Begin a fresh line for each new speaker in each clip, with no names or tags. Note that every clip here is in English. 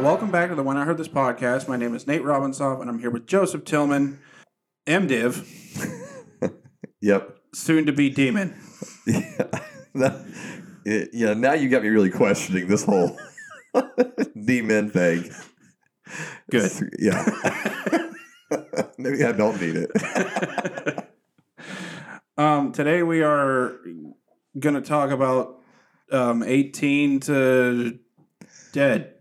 Welcome back to the When I Heard This podcast. My name is Nate Robinsoff, and I'm here with Joseph Tillman, MDiv,
Yep.
soon to be Demon.
Yeah. Yeah. Now you got me really questioning this whole demon thing.
Good.
Yeah. Maybe I don't need it.
um, today we are going to talk about um, 18 to dead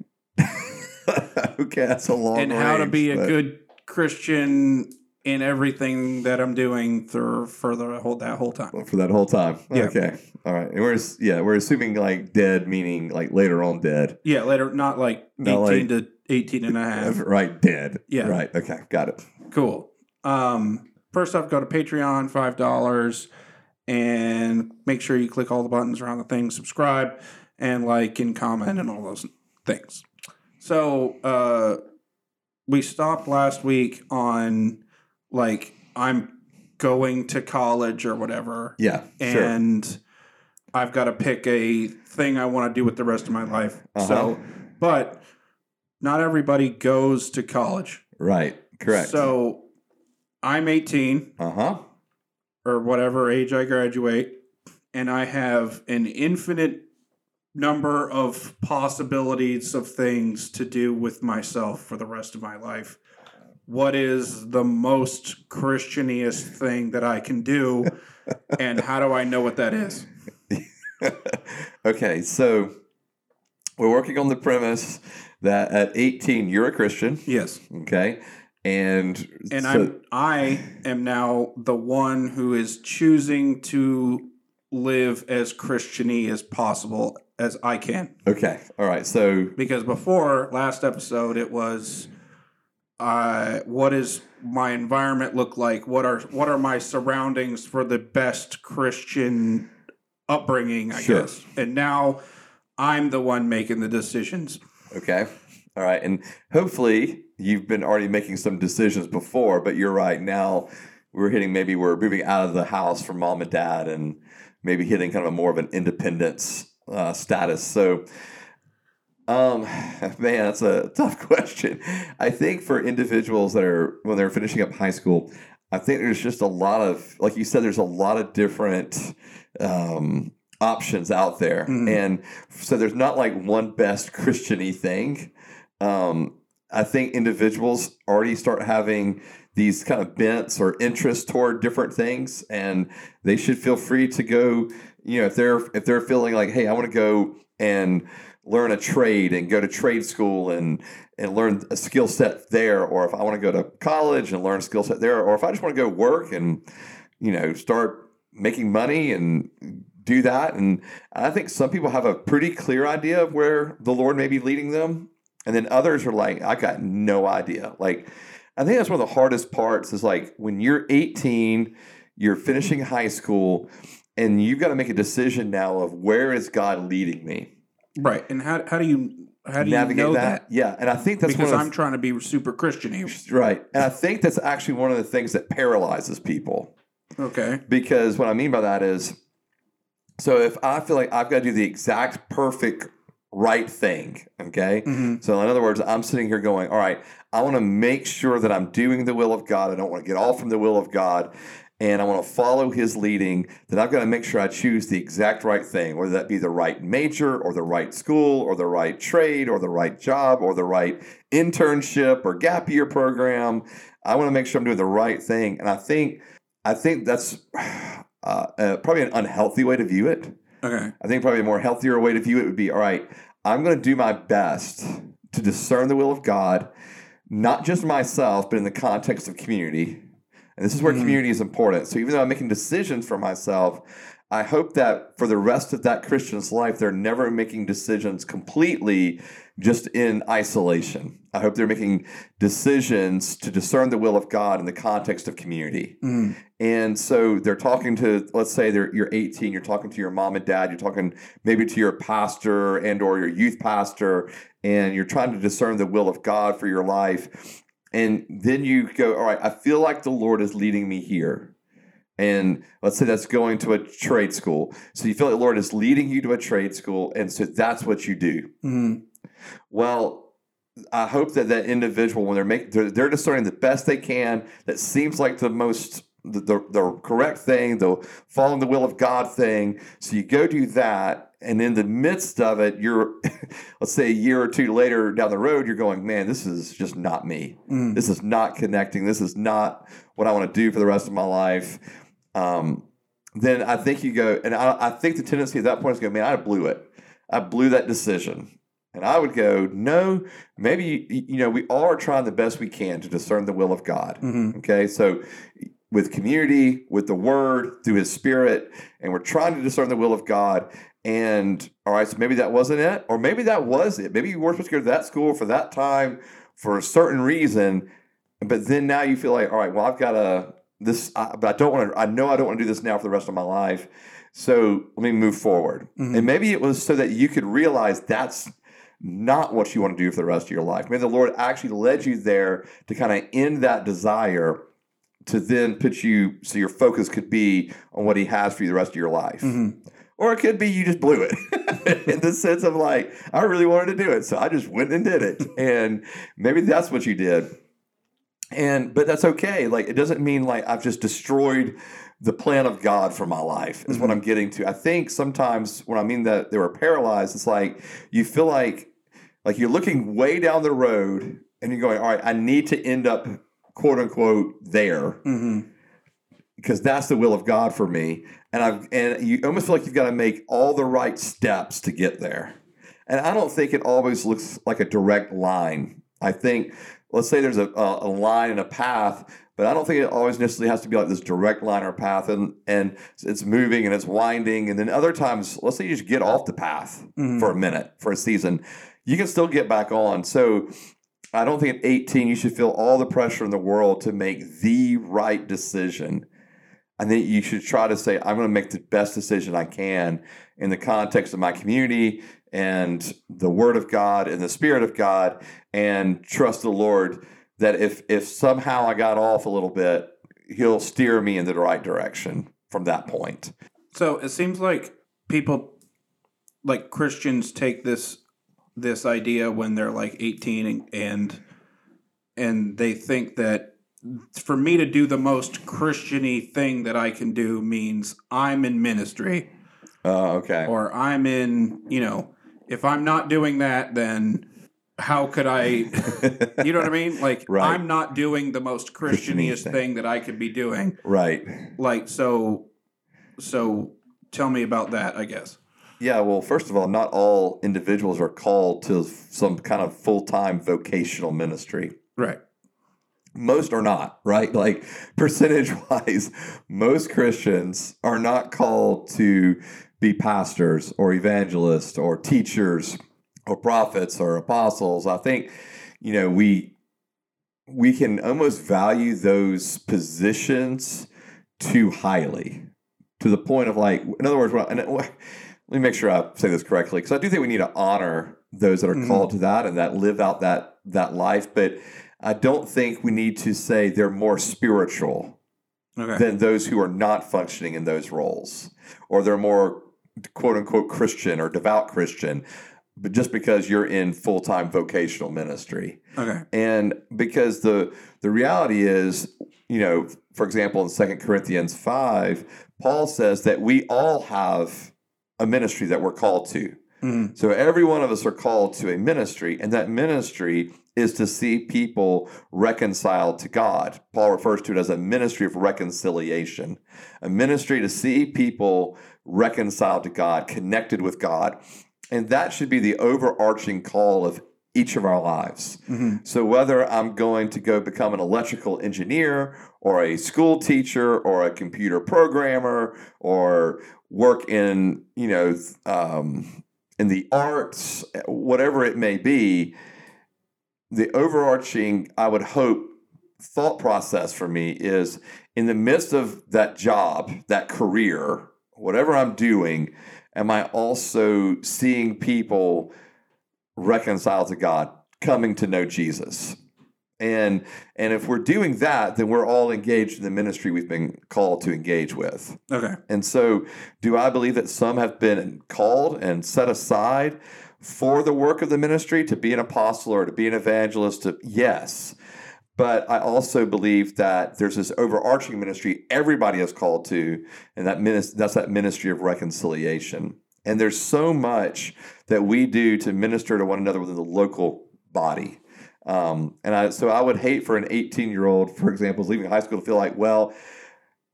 okay, that's a long
and how to
range,
be a good Christian in everything that I'm doing through for the whole that whole time.
for that whole time.
Yeah.
Okay. All right. And we're yeah, we're assuming like dead meaning like later on dead.
Yeah, later, not like 18
like-
to 18 and a half.
Right, dead.
Yeah.
Right. Okay. Got it.
Cool. Um, first off, go to Patreon, five dollars, and make sure you click all the buttons around the thing, subscribe, and like and comment and all those things. So uh, we stopped last week on like I'm going to college or whatever,
Yeah. sure.
and I've got to pick a thing I want to do with the rest of my life.
Uh-huh.
So, but not everybody goes to college.
Right. Correct.
So I'm 18
uh huh.
or whatever age I graduate, and I have an infinite number of possibilities of things to do with myself for the rest of my life. What is the most Christianiest thing that I can do, and how do I know what that is?
okay, so we're working on the premise that at 18 you're a Christian,
Yes,
okay? And
and
so-
I'm I am now the one who is choosing to live as Christiany as possible as I can.
okay. All right. So
because before last episode it was uh, what does my environment look like what are what are my surroundings for the best christian upbringing i
Sure.
guess and now i'm the one making the decisions
Okay. All right. And hopefully you've been already making some decisions before, but you're right. Now we're hitting maybe we're moving out of the house from mom and dad and maybe hitting kind of a more of an independence uh, status. So, um, man, that's a tough question. I think for individuals that are, when they're finishing up high school, I think there's just a lot of, like you said, there's a lot of different um, options out there.
Mhm.
And so there's not like one best Christiany thing. Um, I think individuals already start having these kind of bents or interests toward different things, and they should feel free to go. You know, if they're if they're feeling like, hey, I want to go and learn a trade and go to trade school and and learn a skill set there, or if I want to go to college and learn a skill set there, or if I just want to go work and you know start making money and do that. And I think some people have a pretty clear idea of where the Lord may be leading them. And then others are like, I got no idea. Like, I think that's one of the hardest parts is like when you're 18, you're finishing high school, and you've got to make a decision now of where is God leading me?
right and how, how do you how do you
Navigate
know
that?
that,
Yeah. And I think that's
because i'm trying to be super christian here
right. And I think that's actually one of the things that paralyzes people.
okay
because what I mean by that is, so if I feel like I've got to do the exact perfect right thing, okay.
hmm
So in other words, I'm sitting here going, all right, I want to make sure that I'm doing the will of God. I don't want to get off from the will of God. And I want to follow his leading, then I've got to make sure I choose the exact right thing, whether that be the right major or the right school or the right trade or the right job or the right internship or gap year program. I want to make sure I'm doing the right thing. And I think I think that's uh, uh, probably an unhealthy way to view it.
okay
I think probably a more healthier way to view it would be all right, I'm going to do my best to discern the will of God, not just myself, but in the context of community. And this is where
Mhm.
community is important. So even though I'm making decisions for myself, I hope that for the rest of that Christian's life, they're never making decisions completely just in isolation. I hope they're making decisions to discern the will of God in the context of community.
Mhm.
And so they're talking to, let's say they're, you're 18, you're talking to your mom and dad, you're talking maybe to your pastor and or your youth pastor, and you're trying to discern the will of God for your life. And then you go, all right, I feel like the Lord is leading me here. And let's say that's going to a trade school. So you feel like the Lord is leading you to a trade school, and so that's what you do.
Mhm.
Well, I hope that that individual, when they're making, they're, they're discerning the best they can, that seems like the most the, the, the correct thing, the following the will of God thing. So you go do that, and in the midst of it, you're, let's say a year or two later down the road, you're going, man, this is just not me.
Mm.
This is not connecting. This is not what I want to do for the rest of my life. Um, then I think you go, and I, I think the tendency at that point is go, man, I blew it. I blew that decision. And I would go, no, maybe, you know, we are trying the best we can to discern the will of God.
Mhm.
Okay. So with community, with the word, through his spirit, and we're trying to discern the will of God. And all right, so maybe that wasn't it, or maybe that was it. Maybe you were supposed to go to that school for that time for a certain reason, but then now you feel like, all right, well, I've got to this, I, but I don't want to. I know I don't want to do this now for the rest of my life. So let me move forward.
Mhm.
And maybe it was so that you could realize that's not what you want to do for the rest of your life. Maybe the Lord actually led you there to kind of end that desire to then put you so your focus could be on what he has for you the rest of your life.
Mhm.
Or it could be you just blew it in the sense of like, I really wanted to do it. So I just went and did it. And maybe that's what you did. And but that's okay. Like it doesn't mean like I've just destroyed the plan of God for my life, is what
Mhm.
I'm getting to. I think sometimes when I mean that they were paralyzed, it's like you feel like like you're looking way down the road and you're going, all right, I need to end up quote unquote there
Mhm.
because that's the will of God for me. And I've and you almost feel like you've got to make all the right steps to get there. And I don't think it always looks like a direct line. I think let's say there's a, a, a line and a path, but I don't think it always necessarily has to be like this direct line or path and and it's moving and it's winding. And then other times, let's say you just get off the path
Mhm.
for a minute for a season, you can still get back on. So I don't think at 18 you should feel all the pressure in the world to make the right decision. I think you should try to say, I'm going to make the best decision I can in the context of my community and the Word of God and the Spirit of God, and trust the Lord that if if somehow I got off a little bit, He'll steer me in the right direction from that point.
So it seems like people, like Christians, take this this idea when they're like eighteen and and, and they think that for me to do the most Christiany thing that I can do means I'm in ministry
Oh, okay.
or I'm in you know if I'm not doing that then how could I you know what I mean like
Right.
I'm not doing the most Christianiest
thing
that I could be doing
right.
like so so tell me about that i guess
Yeah, well, first of all, not all individuals are called to some kind of full time vocational ministry.
right
Most are not, right? Like percentage wise, most Christians are not called to be pastors or evangelists or teachers or prophets or apostles. I think, you know, we we can almost value those positions too highly to the point of like, in other words, what, and let me make sure I say this correctly because I do think we need to honor those that are
Mhm.
called to that and that live out that that life, but I don't think we need to say they're more spiritual
okay
than those who are not functioning in those roles, or they're more quote unquote Christian or devout Christian, but just because you're in full time vocational ministry.
okay
And because the the reality is, you know, for example, in Second Corinthians 5, Paul says that we all have a ministry that we're called to.
Mhm.
So every one of us are called to a ministry, and that ministry is to see people reconciled to God. Paul refers to it as a ministry of reconciliation, a ministry to see people reconciled to God, connected with God. And that should be the overarching call of each of our lives.
Mhm.
So whether I'm going to go become an electrical engineer or a school teacher or a computer programmer or work in, you know, um, in the arts, whatever it may be, the overarching, I would hope, thought process for me is in the midst of that job, that career, whatever I'm doing, am I also seeing people reconciled to God, coming to know Jesus? And and if we're doing that, then we're all engaged in the ministry we've been called to engage with.
okay
And so, do I believe that some have been called and set aside for the work of the ministry, to be an apostle or to be an evangelist, to, yes. But I also believe that there's this overarching ministry everybody is called to, and that minis- that's that ministry of reconciliation. And there's so much that we do to minister to one another within the local body. Um, and I, so I would hate for an 18 year old, for example, leaving high school to feel like, well,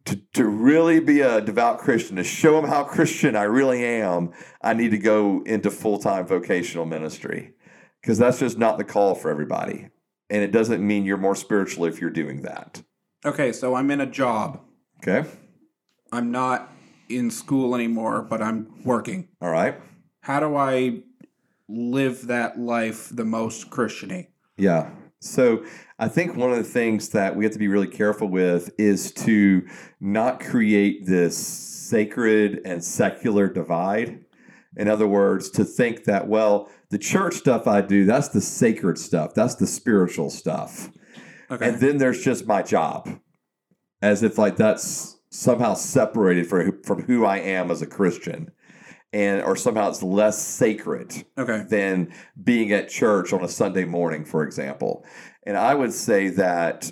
to, to really be a devout Christian, to show them how Christian I really am, I need to go into full time vocational ministry because that's just not the call for everybody. And it doesn't mean you're more spiritual if you're doing that.
Okay, so I'm in a job.
Okay.
I'm not in school anymore, but I'm working.
All right.
How do I live that life the most Christiany?
Yeah. So I think one of the things that we have to be really careful with is to not create this sacred and secular divide. In other words, to think that, well, the church stuff I do, that's the sacred stuff, that's the spiritual stuff.
Okay.
And then there's just my job, as if like that's somehow separated from, from who I am as a Christian. And or somehow it's less sacred
okay.
than being at church on a Sunday morning, for example. And I would say that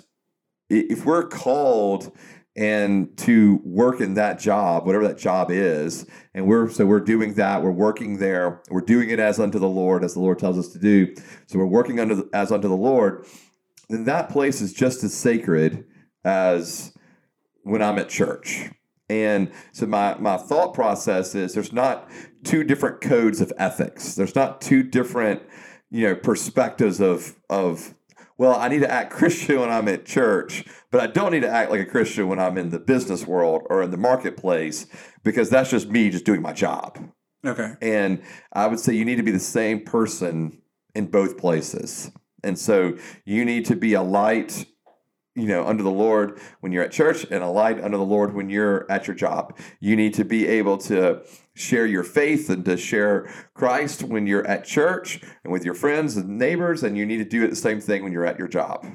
if we're called and to work in that job, whatever that job is, and we're so we're doing that, we're working there, we're doing it as unto the Lord, as the Lord tells us to do. So we're working under the, as unto the Lord. Then that place is just as sacred as when I'm at church. And so my my thought process is there's not two different codes of ethics. There's not two different, you know, perspectives of of well, I need to act Christian when I'm at church, but I don't need to act like a Christian when I'm in the business world or in the marketplace because that's just me just doing my job.
Okay.
And I would say you need to be the same person in both places. And so you need to be a light you know, under the Lord when you're at church and a light under the Lord when you're at your job. You need to be able to share your faith and to share Christ when you're at church and with your friends and neighbors, and you need to do it the same thing when you're at your job.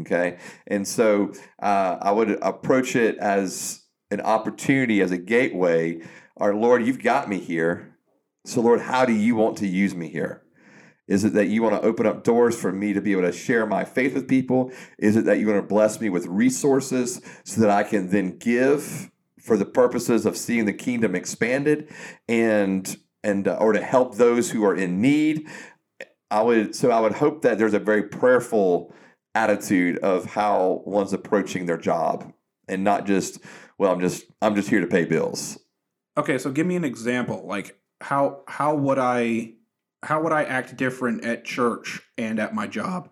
Okay. And so uh, I would approach it as an opportunity, as a gateway. Our Lord, you've got me here. So, Lord, how do you want to use me here? Is it that you want to open up doors for me to be able to share my faith with people? Is it that you want to bless me with resources so that I can then give for the purposes of seeing the kingdom expanded and and uh, or to help those who are in need? I would so I would hope that there's a very prayerful attitude of how one's approaching their job and not just well I'm just I'm just here to pay bills.
Okay, so give me an example. Like how how would I how would I act different at church and at my job?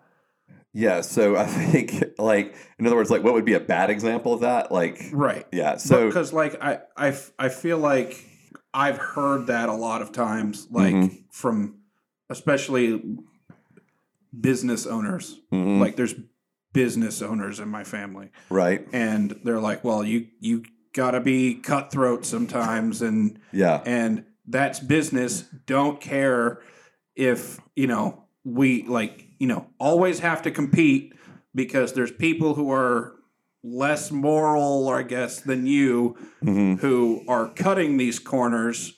Yeah, so I think like in other words, like what would be a bad example of that? Like
Right.
yeah, so
because like I, I I feel like I've heard that a lot of times, like
Mhm.
from especially business owners.
mhm,
Like there's business owners in my family,
right,
and they're like, "Well, you you gotta be cutthroat sometimes," and
yeah,
and that's business. Don't care if you know we like you know always have to compete because there's people who are less moral, I guess, than you
mhm,
who are cutting these corners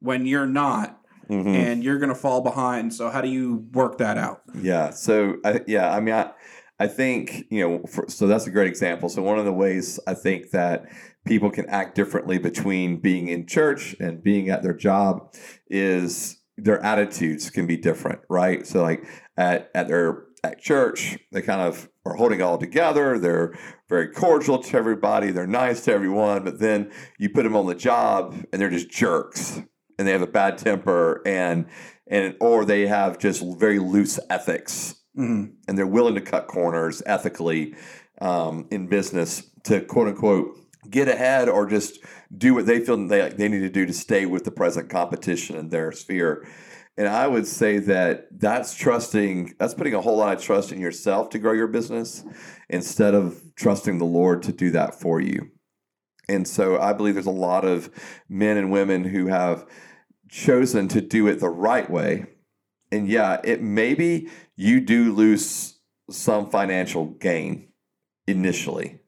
when you're not,
mhm.
and you're going to fall behind. So how do you work that out?
Yeah. So I, yeah, I mean, I, I think you know. For, so that's a great example. So one of the ways I think that people can act differently between being in church and being at their job is their attitudes can be different, right? So like at at their at church, they kind of are holding it all together. They're very cordial to everybody. They're nice to everyone. But then you put them on the job, and they're just jerks, and they have a bad temper, and and or they have just very loose ethics
Mhm.
and they're willing to cut corners ethically um, in business to quote unquote get ahead or just do what they feel they, they need to do to stay with the present competition in their sphere. And I would say that that's trusting, that's putting a whole lot of trust in yourself to grow your business instead of trusting the Lord to do that for you. And so I believe there's a lot of men and women who have chosen to do it the right way. And yeah, it maybe you do lose some financial gain initially.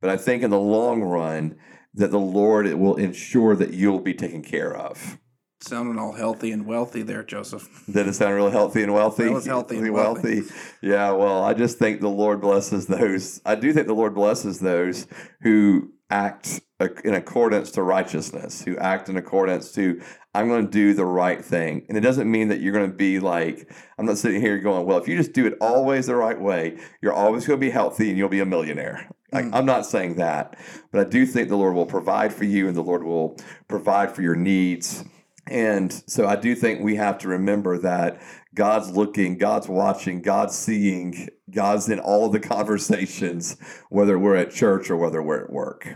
But I think in the long run that the Lord will ensure that you'll be taken care of.
Sounding all healthy and wealthy there, Joseph.
Did it sound really healthy and wealthy?
That was healthy and wealthy.
Yeah, well, I just think the Lord blesses those. I do think the Lord blesses those who act in accordance to righteousness, who act in accordance to, I'm going to do the right thing. And it doesn't mean that you're going to be like, I'm not sitting here going, well, if you just do it always the right way, you're always going to be healthy and you'll be a millionaire. Like,
Mm.
I'm not saying that, but I do think the Lord will provide for you and the Lord will provide for your needs. And so I do think we have to remember that God's looking, God's watching, God's seeing, God's in all of the conversations, whether we're at church or whether we're at work.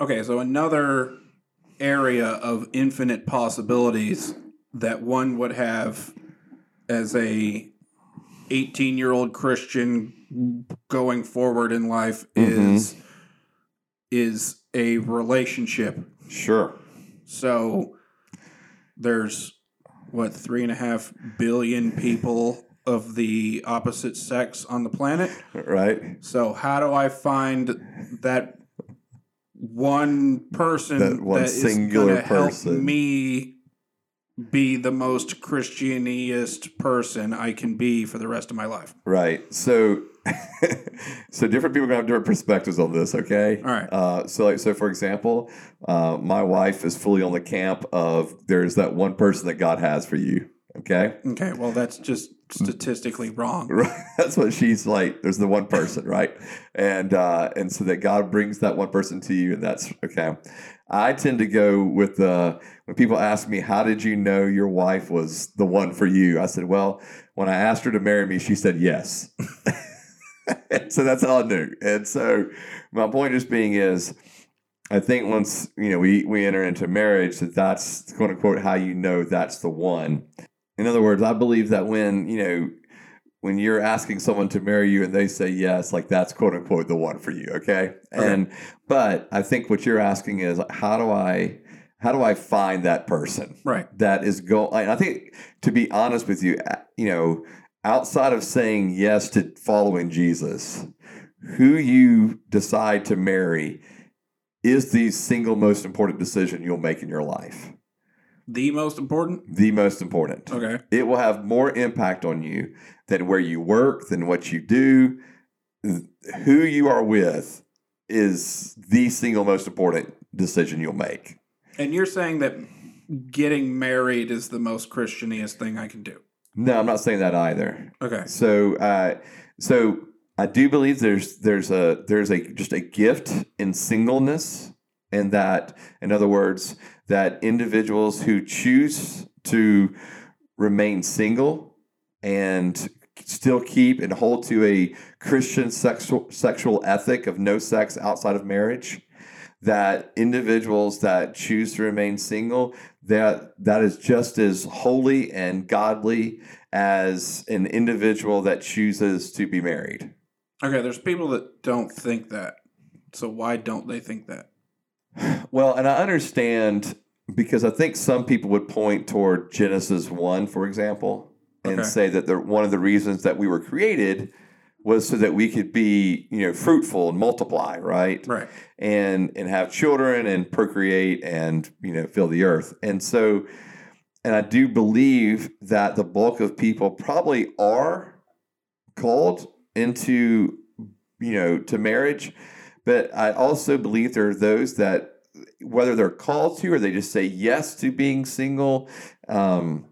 Okay, so another area of infinite possibilities that one would have as a 18 year old Christian going forward in life mm-hmm. is is a relationship.
Sure.
So there's what three and a half billion people of the opposite sex on the planet.
Right?
So how do I find that one person
That one
that is
singular
help
person.
me be the most Christianiest person I can be for the rest of my life?
Right. So, so different people are gonna have different perspectives on this. Okay.
All right.
Uh, so, like, so for example, uh, my wife is fully on the camp of there's that one person that God has for you. Okay.
Okay, well that's just statistically wrong.
Right. That's what she's like. There's the one person, right? And uh, and so that God brings that one person to you, and that's okay. I tend to go with the when people ask me, "How did you know your wife was the one for you?" I said, "Well, when I asked her to marry me, she said yes." So that's how I knew. And so my point just being is, I think once you know we we enter into marriage, that that's quote unquote how you know that's the one. In other words, I believe that when you know when you're asking someone to marry you and they say yes, like that's quote unquote the one for you. Okay.
Okay.
And but I think what you're asking is how do I how do I find that person
Right.
that is going? I think to be honest with you, you know, outside of saying yes to following Jesus, who you decide to marry is the single most important decision you'll make in your life.
The most important?
The most important.
Okay.
It will have more impact on you than where you work, than what you do. Who you are with is the single most important decision you'll make.
And you're saying that getting married is the most Christianiest thing I can do.
No, I'm not saying that either.
Okay.
So, uh, so I do believe there's there's a there's a just a gift in singleness, and that, in other words, that individuals who choose to remain single and still keep and hold to a Christian sexual sexual ethic of no sex outside of marriage, that individuals that choose to remain single that that is just as holy and godly as an individual that chooses to be married.
Okay, there's people that don't think that. So why don't they think that?
Well, and I understand because I think some people would point toward Genesis 1, for example, and
Okay.
say that the, one of the reasons that we were created was so that we could be, you know, fruitful and multiply, right?
Right.
and and have children and procreate and you know fill the earth and so and i do believe that the bulk of people probably are called into you know to marriage but i also believe there are those that whether they're called to or they just say yes to being single um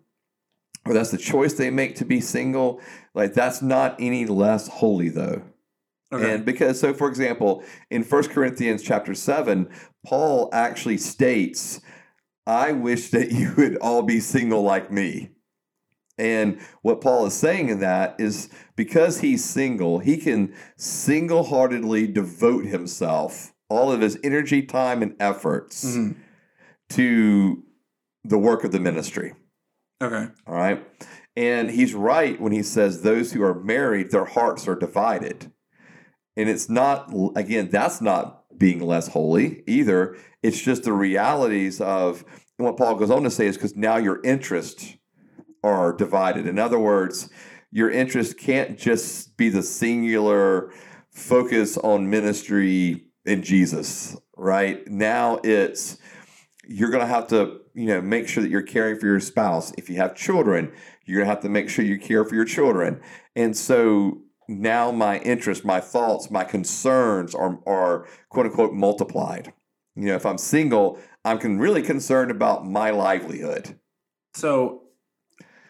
or that's the choice they make to be single like that's not any less holy though
Okay.
and because so for example, in 1 Corinthians chapter 7, Paul actually states, I wish that you would all be single like me. And what Paul is saying in that is because he's single, he can single heartedly devote himself, all of his energy, time, and efforts
Mhm.
to the work of the ministry.
Okay.
All right. And he's right when he says those who are married, their hearts are divided. And it's not, again, that's not being less holy either. It's just the realities of what Paul goes on to say is because now your interests are divided. In other words, your interest can't just be the singular focus on ministry in Jesus, right? Now it's you're going to have to, you know, make sure that you're caring for your spouse. If you have children, you're going to have to make sure you care for your children. And so now my interests, my thoughts, my concerns are, are quote unquote multiplied. You know, if I'm single, I'm con- really concerned about my livelihood.
So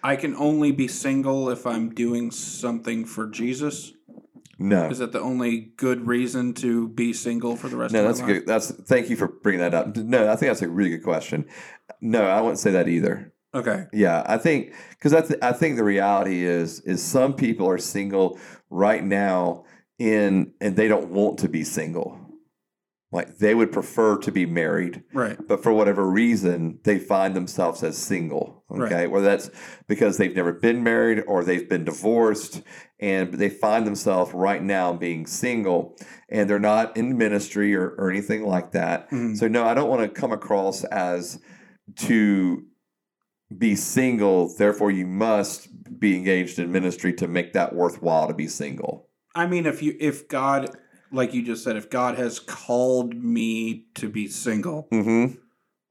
I can only be single if I'm doing something for Jesus.
No.
Is that the only good reason to be single for the rest
No,
of
that's a
life?
good. That's thank you for bringing that up. No, I think that's a really good question. No, I wouldn't say that either.
Okay.
Yeah, I think because I, th- I think the reality is is some people are single right now in and they don't want to be single. Like they would prefer to be married,
Right.
but for whatever reason they find themselves as single. Okay, whether that's because they've never been married or they've been divorced, and they find themselves right now being single, and they're not in ministry or, or anything like that.
Mhm.
So no, I don't want to come across as to be single, therefore you must be engaged in ministry to make that worthwhile to be single.
I mean, if you if God, like you just said, if God has called me to be single,
Mm-hmm.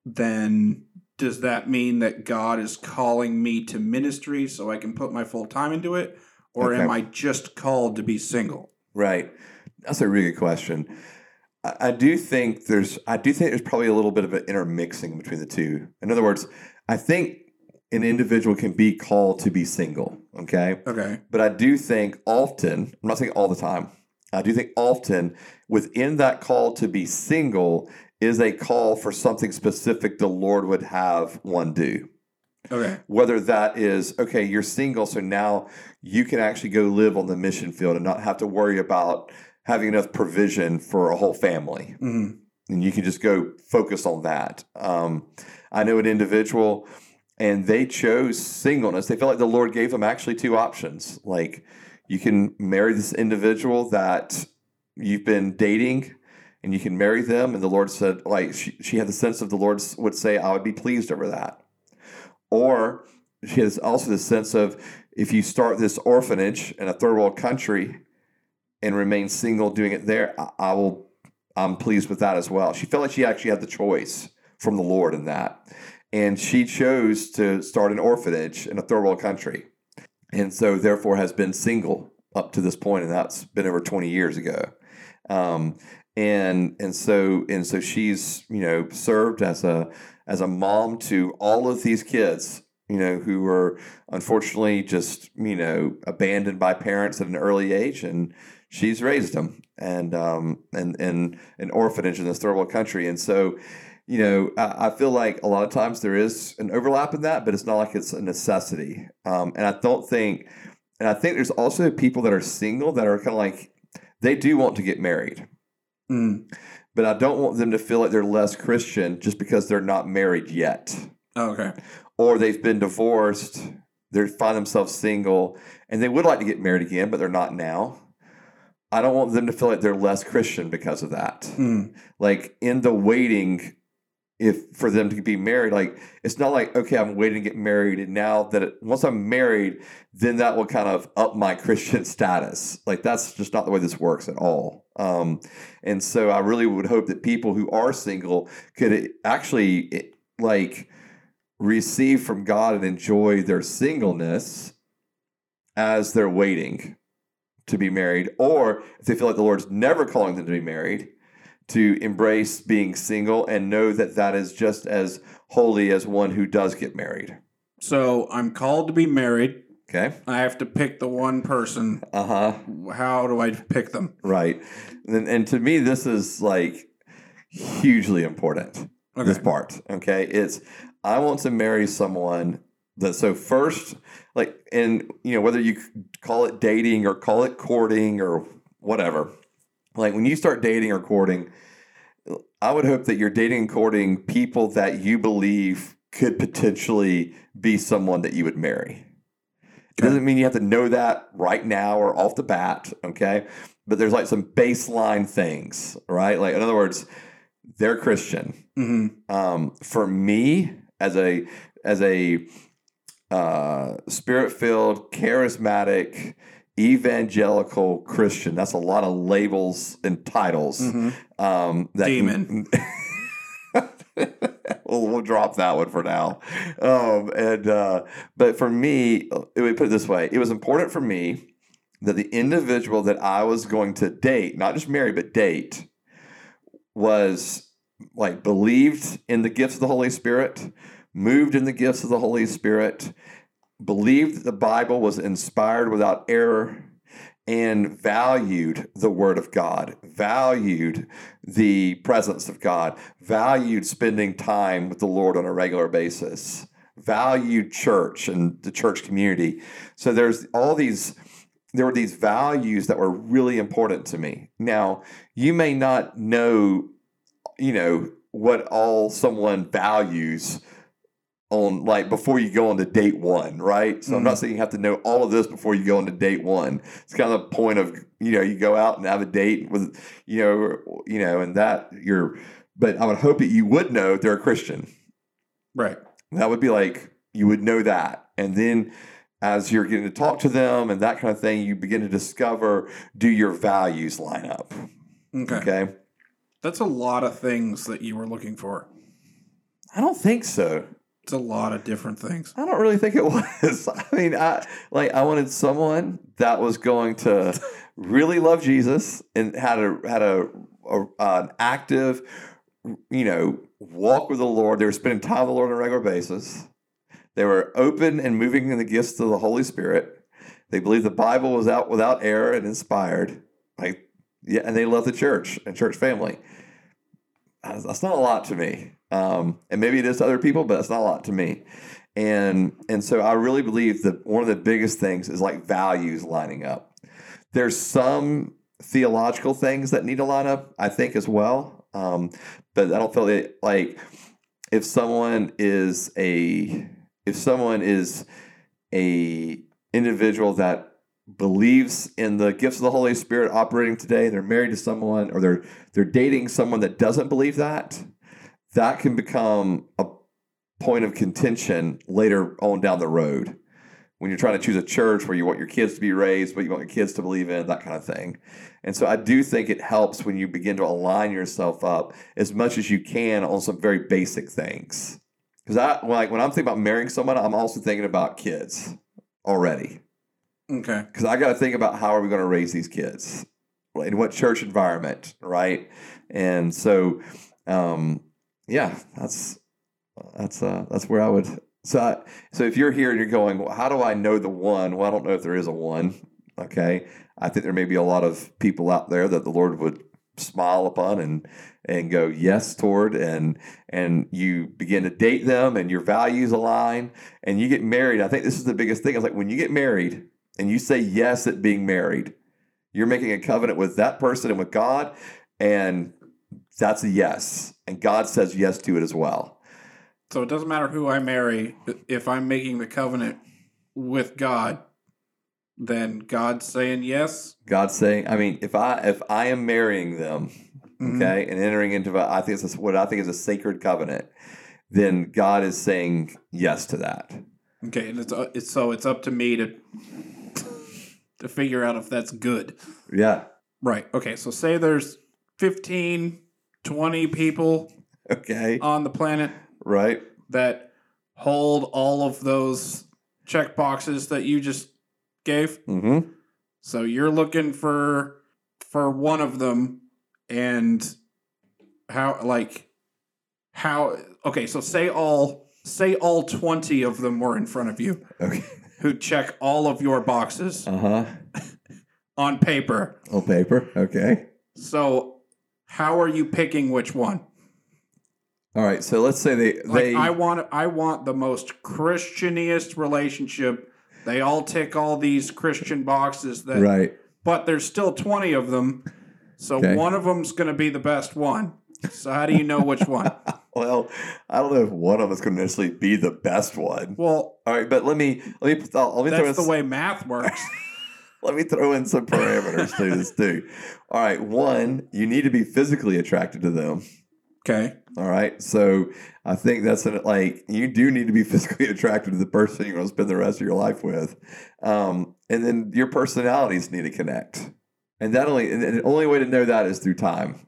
then does that mean that God is calling me to ministry so I can put my full time into it, or am I just called to be single?
Right. That's a really good question. I, I do think there's I do think there's probably a little bit of an intermixing between the two. In other words, I think an individual can be called to be single. Okay.
Okay.
But I do think often, I'm not saying all the time, I do think often within that call to be single is a call for something specific the Lord would have one do.
Okay.
Whether that is, okay, you're single, so now you can actually go live on the mission field and not have to worry about having enough provision for a whole family
hmm
and you can just go focus on that. Um, I know an individual, and they chose singleness. They felt like the Lord gave them actually two options. Like you can marry this individual that you've been dating, and you can marry them. And the Lord said, like she, she had the sense of the Lord would say, I would be pleased over that. Or she has also the sense of if you start this orphanage in a third world country and remain single doing it there, I, I will I'm pleased with that as well. She felt like she actually had the choice from the Lord in that. And she chose to start an orphanage in a third world country. And so, therefore, has been single up to this point, and that's been over 20 years ago. Um, and and so and so she's you know served as a as a mom to all of these kids you know who were unfortunately just you know abandoned by parents at an early age and she's raised them and um and and an orphanage in this third world country and so you know I, I feel like a lot of times there is an overlap in that but it's not like it's a necessity um and i don't think and i think there's also people that are single that are kind of like they do want to get married
Mm.
but i don't want them to feel like they're less christian just because they're not married yet
Okay.
or they've been divorced, they find themselves single, and they would like to get married again, but they're not now. I don't want them to feel like they're less Christian because of that.
Mm.
Like in the waiting, if for them to be married, like it's not like okay, I'm waiting to get married, and now that it, once I'm married, then that will kind of up my Christian status. Like that's just not the way this works at all. Um, and so I really would hope that people who are single could actually eh, like receive from God and enjoy their singleness as they're waiting to be married, or if they feel like the Lord's never calling them to be married, to embrace being single and know that that is just as holy as one who does get married.
So I'm called to be married.
Okay.
I have to pick the one person.
Uh huh.
How do I pick them?
Right. And, and to me, this is like hugely important.
Okay.
this part. Okay, it's I want to marry someone that so first, like, and you know whether you call it dating or call it courting or whatever. Like when you start dating or courting, I would hope that you're dating and courting people that you believe could potentially be someone that you would marry. It doesn't mean you have to know that right now or off the bat, okay? But there's like some baseline things, right? Like in other words, they're Christian
hmm
um, for me as a as a uh, spirit filled, charismatic, evangelical Christian. That's a lot of labels and titles.
hmm
Um, that
Demon.
we'll, we'll drop that one for now. Um, and uh, but for me, it would put it this way: it was important for me that the individual that I was going to date, not just marry, but date, was like believed in the gifts of the Holy Spirit, moved in the gifts of the Holy Spirit, believed that the Bible was inspired without error, and valued the Word of God, valued the presence of God, valued spending time with the Lord on a regular basis, valued church and the church community. So there's all these. There were these values that were really important to me. Now, you may not know, you know, what all someone values on like before you go on to date one, right? So I'm not mm-hmm. saying you have to know all of this before you go on to date one. It's kind of the point of you know you go out and have a date with you know you know and that you're. But I would hope that you would know they're a Christian.
Right.
That would be like you would know that, and then as you're getting to talk to them and that kind of thing, you begin to discover do your values line up?
Okay.
Okay.
That's a lot of things that you were looking for.
I don't think so.
It's a lot of different things.
I don't really think it was. I mean, I like I wanted someone that was going to really love Jesus and had a had a, a an active, you know, walk with the Lord. They were spending time with the Lord on a regular basis. They were open and moving in the gifts of the Holy Spirit. They believed the Bible was out without error and inspired. Like, yeah, and they loved the church and church family. That's that's not a lot to me. Um, and maybe it is to other people, but it's not a lot to me. And and so I really believe that one of the biggest things is like values lining up. There's some theological things that need to line up, I think, as well. Um, but I don't feel like if someone is a if someone is a individual that believes in the gifts of the Holy Spirit operating today, they're married to someone or they're they're dating someone that doesn't believe that, that can become a point of contention later on down the road when you're trying to choose a church where you want your kids to be raised, what you want your kids to believe in, that kind of thing. And so I do think it helps when you begin to align yourself up as much as you can on some very basic things. Because I like when I'm thinking about marrying someone, I'm also thinking about kids already.
Okay.
Because I got to think about how are we going to raise these kids in what church environment, right? And so, um, yeah, that's that's uh, that's where I would. So, I, so if you're here and you're going, well, how do I know the one? Well, I don't know if there is a one. Okay, I think there may be a lot of people out there that the Lord would smile upon and and go yes toward and and you begin to date them and your values align and you get married i think this is the biggest thing it's like when you get married and you say yes at being married you're making a covenant with that person and with god and that's a yes and god says yes to it as well
So it doesn't matter who I marry. If I'm making the covenant with God, then God's saying yes.
god's saying i mean if i if i am marrying them
Mhm.
okay and entering into I think it's what i think is a sacred covenant then god is saying yes to that
Okay, and it's, uh, it's so it's up to me to to figure out if that's good.
yeah
Right. Okay, so say there's 15, 20 people
okay.
on the planet
right.
that hold all of those check boxes that you just gave.
mm-hmm.
So you're looking for for one of them and how like how okay, so say all say all 20 of them were in front of you
okay.
who check all of your boxes
uh-huh.
on paper.
on paper. Okay.
So how are you picking which one?
all right so let's say they
Like
they
I want I want the most Christianiest relationship. They all tick all these Christian boxes that
right
but there's still 20 of them. So
Okay.
one of them's going to be the best one. So how do you know which one?
well i don't know if one of them is going to necessarily be the best one
Well,
all right but let me let me uh, let me throw in
that's the way math works.
let me throw in some parameters to this too all right one you need to be physically attracted to them
Okay.
All right. So I think that's an, like you do need to be physically attracted to the person you're going to spend the rest of your life with. Um, and then your personalities need to connect. And that only and the only way to know that is through time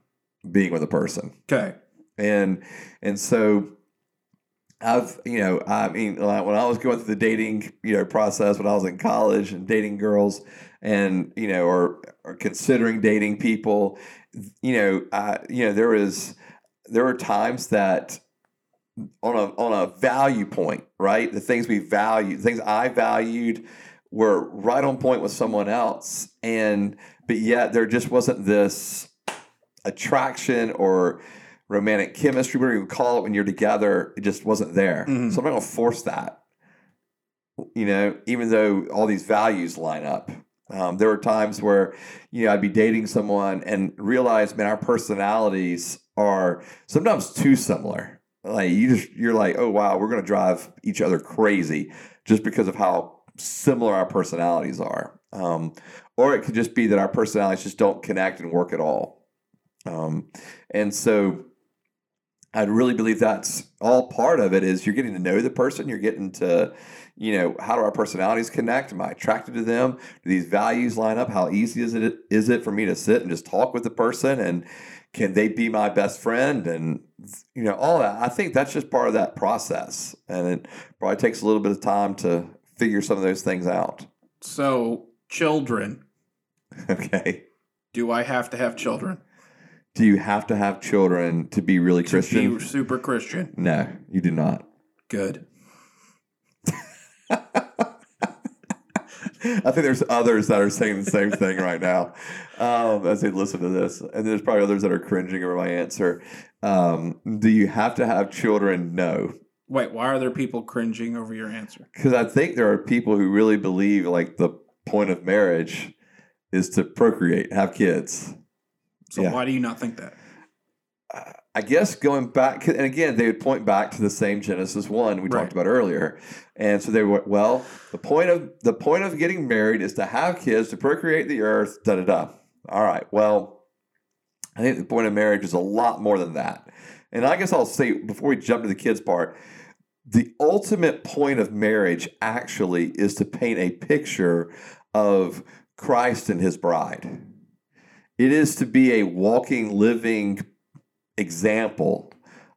being with a person.
Okay.
and and so I've you know I mean like when I was going through the dating you know process when I was in college and dating girls and you know or or considering dating people you know I you know there was there are times that on a on a value point right? The things we value things I valued were right on point with someone else and but yet there just wasn't this attraction or romantic chemistry, whatever you call it, when you're together, it just wasn't there.
Mhm.
So I'm not going to force that. You know, even though all these values line up. Um, there were times where, you know, I'd be dating someone and realize, man, our personalities are sometimes too similar. Like you just, you're like, oh wow, we're going to drive each other crazy just because of how similar our personalities are. Um, or it could just be that our personalities just don't connect and work at all. Um, and so I really believe that's all part of it is you're getting to know the person, you're getting to, you know, how do our personalities connect? Am I attracted to them? Do these values line up? How easy is it is it for me to sit and just talk with the person and can they be my best friend and you know all that i think that's just part of that process and it probably takes a little bit of time to figure some of those things out
So, children.
okay
Do I have to have children
do you have to have children to be really
to
christian
be super Christian?
no you do not
Good.
I think there's others that are saying the same thing right now um, as they listen to this. And there's probably others that are cringing over my answer. Um, do you have to have children? No.
Wait, why are there people cringing over your answer?
Because I think there are people who really believe like the point of marriage is to procreate, have kids.
So
Yeah.
why do you not think that?
I guess going back, and again, they would point back to the same Genesis one we
Right.
talked about earlier, and so they were well. The point of the point of getting married is to have kids, to procreate the earth. Da da da. All right. Well, I think the point of marriage is a lot more than that. And I guess I'll say before we jump to the kids part, the ultimate point of marriage actually is to paint a picture of Christ and His bride. It is to be a walking, living example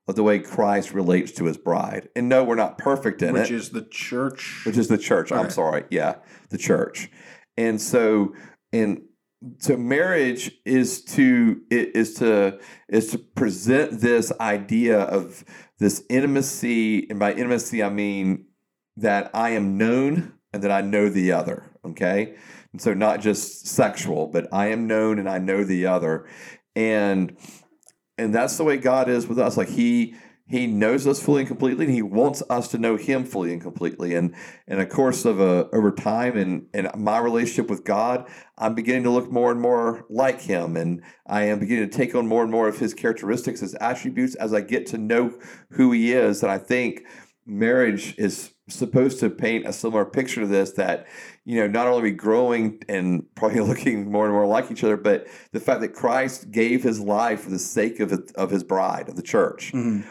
of the way Christ relates to his bride. And no, we're not perfect in it.
Which is the church.
which is the church. I'm
Okay.
sorry. Yeah, the church. And so and so marriage is to it is to is to present this idea of this intimacy and by intimacy I mean that I am known and that I know the other, okay? And so not just sexual, but I am known and I know the other. And and that's the way God is with us. Like he he knows us fully and completely, and he wants us to know him fully and completely. And in a course of a over time and and my relationship with God, I'm beginning to look more and more like him, and I am beginning to take on more and more of his characteristics, his attributes as I get to know who he is. And I think marriage is supposed to paint a similar picture to this that you know not only growing and probably looking more and more like each other but the fact that christ gave his life for the sake of, of his bride of the church
Mhm.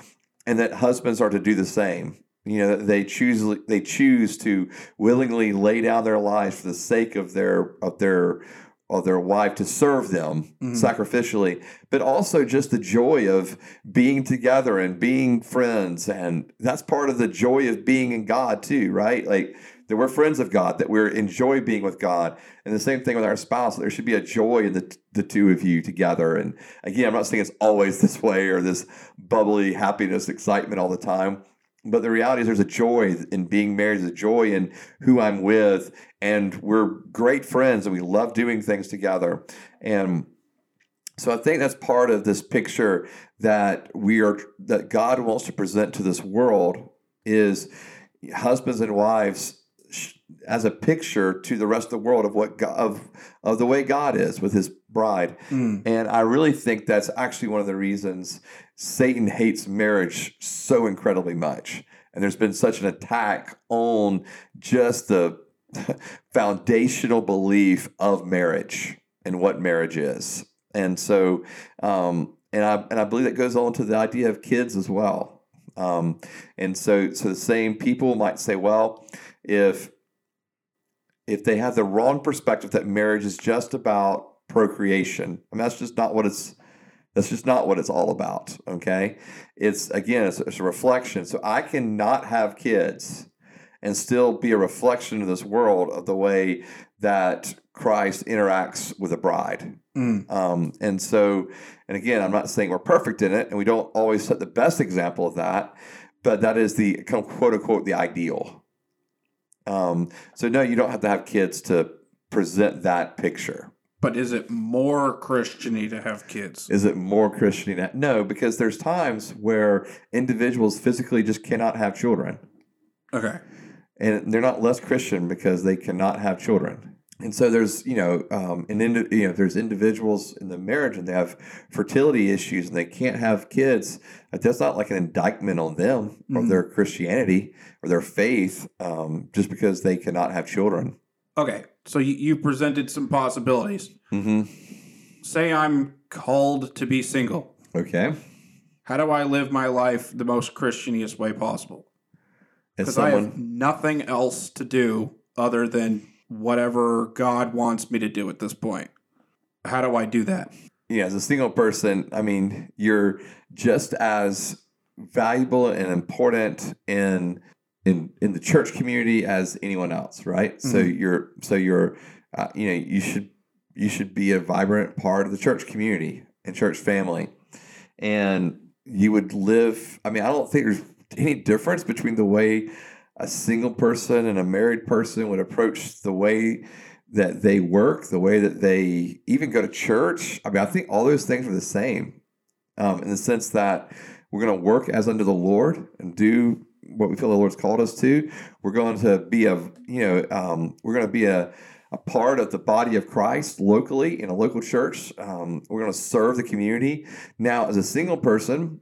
and that husbands are to do the same you know they choose they choose to willingly lay down their lives for the sake of their of their of their wife to serve them
Mhm.
sacrificially but also just the joy of being together and being friends. And that's part of the joy of being in god too right? Like that we're friends of god that we're enjoy being with god. And the same thing with our spouse there should be a joy in the, the two of you together. And again i'm not saying it's always this way or this bubbly happiness excitement all the time but the reality is there's a joy in being married there's a joy in who i'm with and we're great friends and we love doing things together and so I think that's part of this picture that we are that God wants to present to this world is husbands and wives as a picture to the rest of the world of what God, of of the way God is with His bride.
Mm.
And I really think that's actually one of the reasons Satan hates marriage so incredibly much. And there's been such an attack on just the foundational belief of marriage and what marriage is. And so, um, and I and I believe that goes on to the idea of kids as well. Um, and so, so the same people might say, well, if if they have the wrong perspective that marriage is just about procreation, I mean that's just not what it's That's just not what it's all about. Okay. It's again, it's, it's a reflection. So I cannot have kids and still be a reflection of this world of the way that Christ interacts with a bride.
Mm.
Um, and so, and again, I'm not saying we're perfect in it, and we don't always set the best example of that, but that is the kind of quote unquote the ideal. Um, so no, you don't have to have kids to present that picture.
But is it more Christiany to have kids?
Is it more Christian? No, because there's times where individuals physically just cannot have children,
Okay.
and they're not less Christian because they cannot have children. And so there's you know um, an indi- you know there's individuals in the marriage and they have fertility issues and they can't have kids. That's not like an indictment on them or
Mhm.
their Christianity or their faith um, just because they cannot have children.
Okay. So you, you presented some possibilities.
Mm-hmm.
Say I'm called to be single.
Okay,
How do I live my life the most Christianiest way possible? Because I have nothing else to do other than whatever God wants me to do at this point. How do I do that?
yeah, as a single person, I mean, you're just as valuable and important in in in the church community as anyone else, right? So you're so you're uh, you know you should you should be a vibrant part of the church community and church family, and you would live. I mean, I don't think there's any difference between the way a single person and a married person would approach the way that they work, the way that they even go to church. I mean, I think all those things are the same um, in the sense that we're going to work as unto the Lord and do what we feel the Lord's called us to. We're going to be a, you know, um, we're going to be a, a part of the body of Christ locally in a local church. Um, we're going to serve the community. Now, as a single person,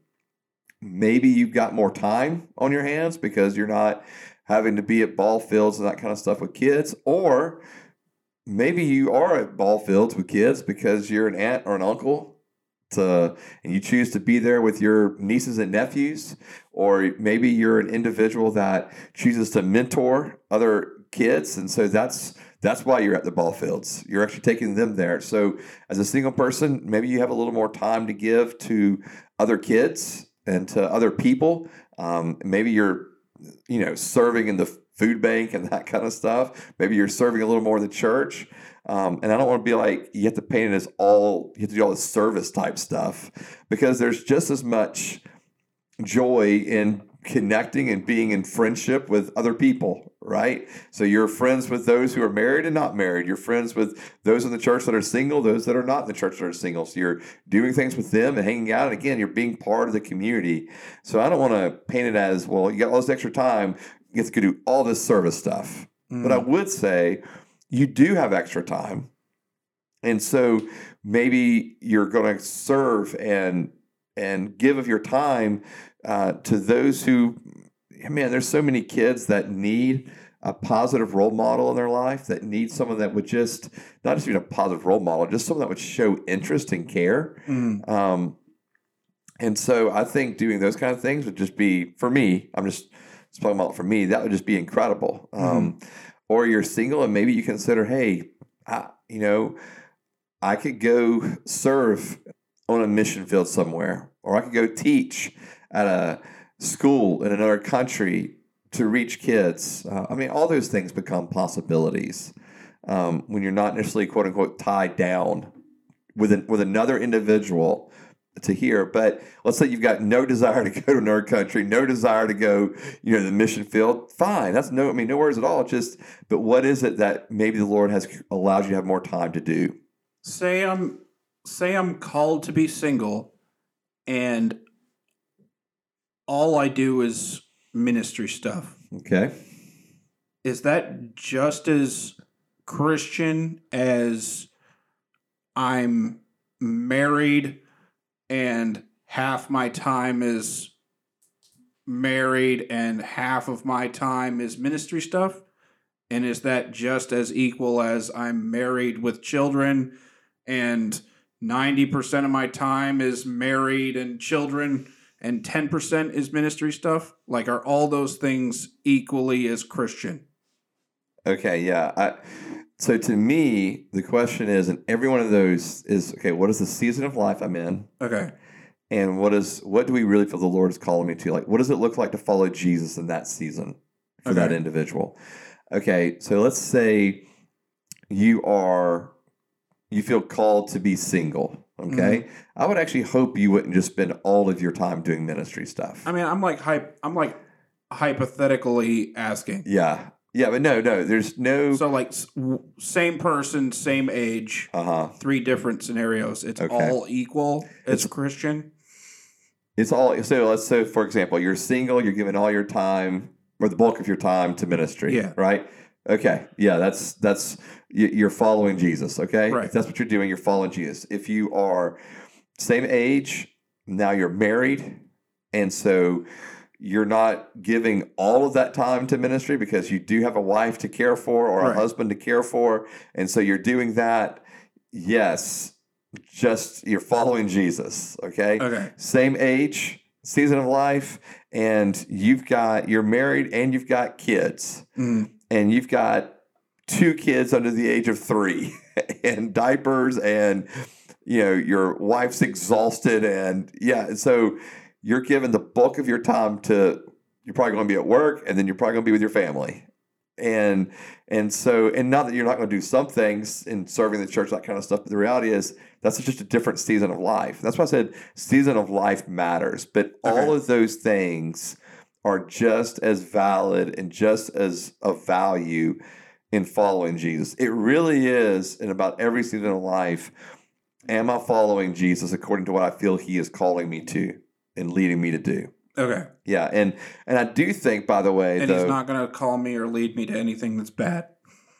maybe you've got more time on your hands because you're not having to be at ball fields and that kind of stuff with kids, or maybe you are at ball fields with kids because you're an aunt or an uncle to and you choose to be there with your nieces and nephews or maybe you're an individual that chooses to mentor other kids and so that's that's why you're at the ball fields. You're actually taking them there. So as a single person maybe you have a little more time to give to other kids and to other people. Um, maybe you're you know serving in the food bank and that kind of stuff. Maybe you're serving a little more in the church um, and I don't want to be like you have to paint it as all you have to do all this service type stuff because there's just as much joy in connecting and being in friendship with other people, right? So you're friends with those who are married and not married. You're friends with those in the church that are single, those that are not in the church that are single. So you're doing things with them and hanging out. And again, you're being part of the community. So I don't want to paint it as well. You got all this extra time. You get to do all this service stuff. But I would say you do have extra time. And so maybe you're going to serve and and give of your time uh, to those who, man, there's so many kids that need a positive role model in their life that need someone that would just not just be a positive role model, just someone that would show interest and care.
Mm.
Um, and so I think doing those kind of things would just be for me. I'm just talking about for me. That would just be incredible. Um, or you're single and maybe you consider, hey, I, you know, I could go serve on a mission field somewhere, or I could go teach at a school in another country to reach kids. Uh, I mean, all those things become possibilities um, when you're not necessarily quote unquote tied down with an, with another individual to here. But let's say you've got no desire to go to another country, no desire to go, you know, the mission field. Fine, that's no, I mean, no worries at all. It's just, but what is it that maybe the Lord has allowed you to have more time to do?
Say I'm say I'm called to be single and all I do is ministry stuff.
Okay.
Is that just as Christian as I'm married and half my time is married and half of my time is ministry stuff? And is that just as equal as I'm married with children and 90% of my time is married and children and 10% is ministry stuff? Like, are all those things equally as Christian?
Okay, yeah. I so to me, the question is, and every one of those is okay. What is the season of life I'm in,
Okay.
and what is what do we really feel the Lord is calling me to? Like, what does it look like to follow Jesus in that season for that individual? Okay, so let's say you are you feel called to be single. Okay,
Mm-hmm.
I would actually hope you wouldn't just spend all of your time doing ministry stuff.
I mean, I'm like hype. I'm like hypothetically asking.
yeah, yeah, but no, no, there's no.
So like s- w- same person, same age,
Uh huh.
three different scenarios. It's
Okay.
all equal. It's Christian.
It's all so. Let's so for example, you're single. You're giving all your time or the bulk of your time to ministry.
Yeah.
Right. Okay. Yeah. That's that's you- you're following Jesus. Okay.
Right.
If that's what you're doing, you're following Jesus. If you are same age, now you're married, and so you're not giving all of that time to ministry because you do have a wife to care for or a husband to care for, and so you're doing that. Yes. Just you're following Jesus. Okay
Okay.
same age, season of life, and you've got you're married and you've got kids,
Mm.
and you've got two kids under the age of three, and diapers, and you know your wife's exhausted, and yeah, so you're giving the bulk of your time to you're probably going to be at work, and then you're probably going to be with your family. And and so and not that you're not going to do some things in serving the church, that kind of stuff, but the reality is that's just a different season of life. That's why I said season of life matters. But all
Okay.
of those things are just as valid and just as of value in following Jesus. It really is in about every season of life. Am I following Jesus according to what I feel he is calling me to and leading me to do?
Okay.
Yeah, and and I do think, by the way,
And
though,
he's not going to call me or lead me to anything that's bad.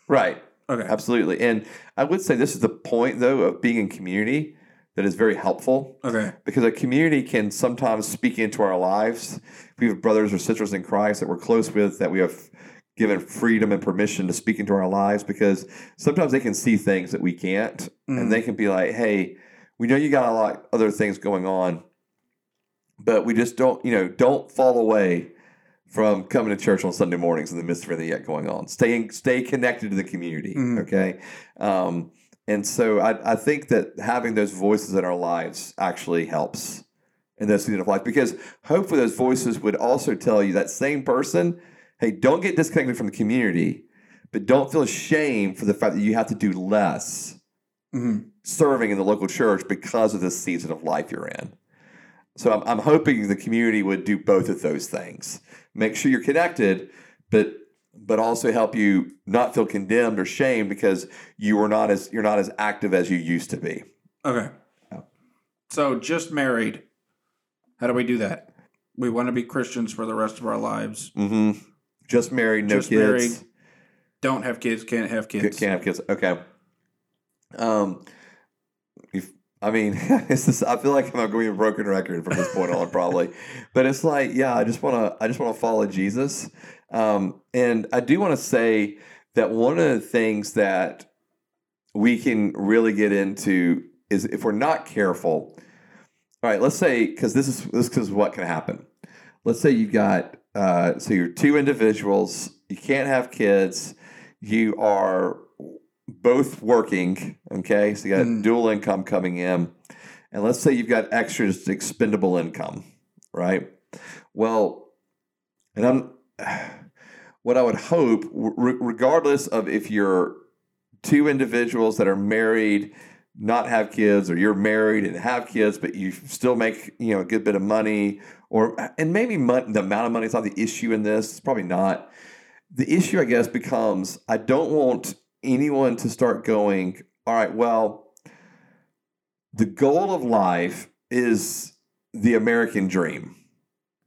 right,
Okay.
absolutely. And I would say this is the point, though, of being in community that is very helpful
Okay.
because a community can sometimes speak into our lives. We have brothers or sisters in Christ that we're close with that we have given freedom and permission to speak into our lives because sometimes they can see things that we can't,
Mhm.
and they can be like, "Hey, we know you got a lot other things going on, but we just don't, you know, don't fall away." From coming to church on Sunday mornings in the midst of everything yet going on, staying stay connected to the community.
Mhm.
Okay, um, and so I, I think that having those voices in our lives actually helps in those season of life because hopefully those voices would also tell you that same person, hey, don't get disconnected from the community, but don't feel ashamed for the fact that you have to do less
hmm
serving in the local church because of this season of life you're in. So I'm, I'm hoping the community would do both of those things. Make sure you're connected, but but also help you not feel condemned or shamed because you are not as you're not as active as you used to be.
Okay. So just married. How do we do that? We want to be Christians for the rest of our lives.
Mm-hmm. Just married, no
Just
kids.
married. Don't have kids. Can't have kids.
Can't have kids. Okay. Um, I mean, it's just, I feel like I'm going to be a broken record from this point on, probably. But it's like, yeah, I just want to, I just want to follow Jesus. Um, and I do want to say that one of the things that we can really get into is if we're not careful. All right, let's say because this is this is what can happen. Let's say you got uh, so you're two individuals. You can't have kids. You are both working. Okay, so you got
Mm.
dual income coming in, and let's say you've got extra expendable income, right? Well, and I'm what I would hope, re- regardless of if you're two individuals that are married, not have kids, or you're married and have kids, but you still make you know a good bit of money, or and maybe mon- the amount of money is not the issue in this. It's probably not. The issue, I guess, becomes I don't want anyone to start going. All right, well, the goal of life is the American dream.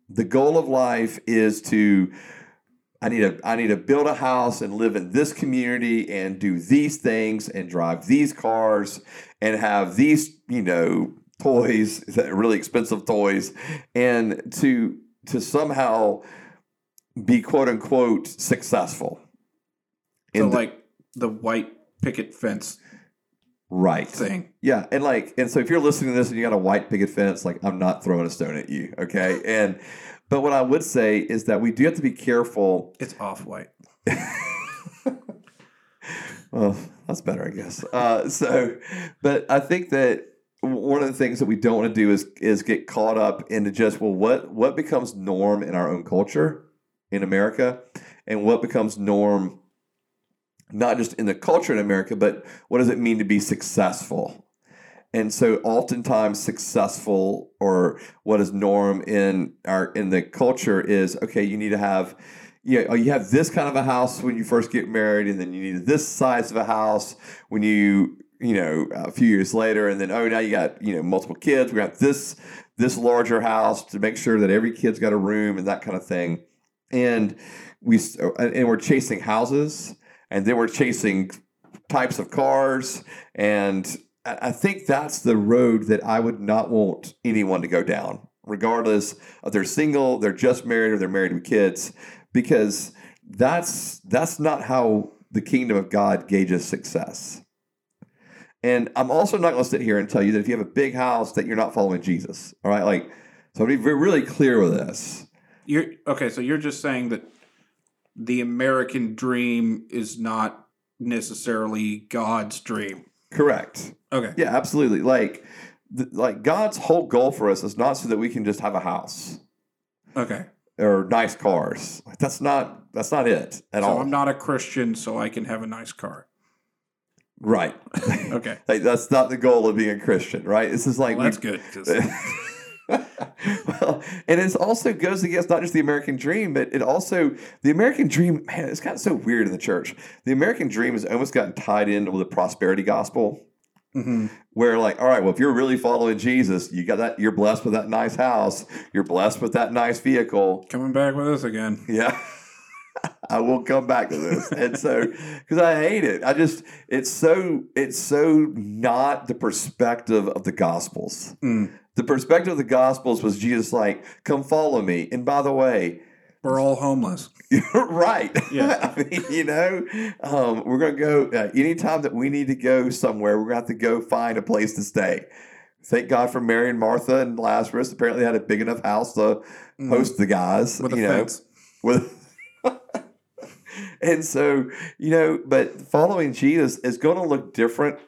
The goal of life is to I need to I need to build a house and live in this community and do these things and drive these cars and have these, you know, toys, really expensive toys and to to somehow be quote unquote successful.
So like the white picket fence
right.
thing.
Yeah, and like, and so if you're listening to this and you got a white picket fence, like I'm not throwing a stone at you, okay? And but what I would say is that we do have to be careful.
It's off white.
Well, that's better, I guess. Uh, so, but I think that one of the things that we don't want to do is is get caught up into just well, what what becomes norm in our own culture in America, and what becomes norm not just in the culture in America, but what does it mean to be successful? And so oftentimes successful or what is norm in our in the culture is okay, you need to have you know, oh, you have this kind of a house when you first get married, and then you need this size of a house when you you know a few years later, and then oh now you got you know multiple kids. We got this this larger house to make sure that every kid's got a room and that kind of thing, and we and we're chasing houses, and then we're chasing types of cars, and I think that's the road that I would not want anyone to go down, regardless of they're single, they're just married, or they're married with kids, because that's that's not how the kingdom of God gauges success. And I'm also not going to sit here and tell you that if you have a big house that you're not following Jesus. All right, like so, be really clear with this.
You're okay. So you're just saying that the American dream is not necessarily God's dream.
Correct.
Okay.
Yeah, absolutely. Like, th- like God's whole goal for us is not so that we can just have a house
Okay.
or nice cars. Like, that's not that's not it at
So
all.
I'm not a Christian, so I can have a nice car.
right.
Okay.
like that's not the goal of being a Christian, right? This is like
Well,
we-
that's good.
well, and it also goes against not just the American dream, but it also the American dream. Man, it's gotten so weird in the church. The American dream has almost gotten tied into the prosperity gospel,
Mhm.
where like, all right, well, if you're really following Jesus, you got that. You're blessed with that nice house. You're blessed with that nice vehicle.
Coming back with us again.
Yeah. I will come back to this. And so because I hate it. I just it's so it's so not the perspective of the gospels.
Mm.
The perspective of the gospels was Jesus like, come follow me. And by the way,
We're all homeless.
you're right.
Yeah.
I mean, you know, um, we're going to go uh, anytime that we need to go somewhere, we're going to have to go find a place to stay. Thank God for Mary and Martha and Lazarus. Apparently, had a big enough house to
Mhm.
host the guys.
with a
you know,
fence.
with and so you know but following jesus is going to look different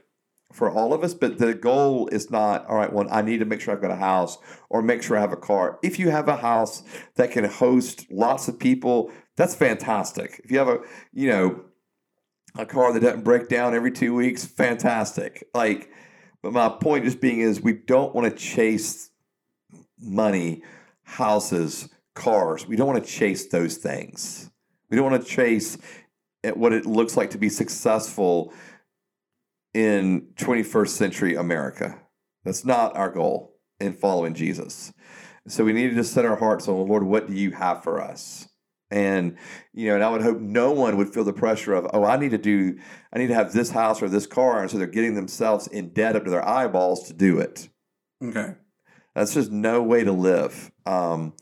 for all of us but the goal is not all right well i need to make sure i've got a house or make sure i have a car. If you have a house that can host lots of people that's fantastic. If you have a you know a car that doesn't break down every two weeks fantastic. Like but my point just being is we don't want to chase money houses cars. We don't want to chase those things. We don't want to chase at what it looks like to be successful in 21st century America. That's not our goal in following Jesus. So we need to set our hearts on, Lord, what do you have for us? And you know, and I would hope no one would feel the pressure of, oh, I need to do, I need to have this house or this car, and so they're getting themselves in debt up to their eyeballs to do it.
Okay.
That's just no way to live. Um,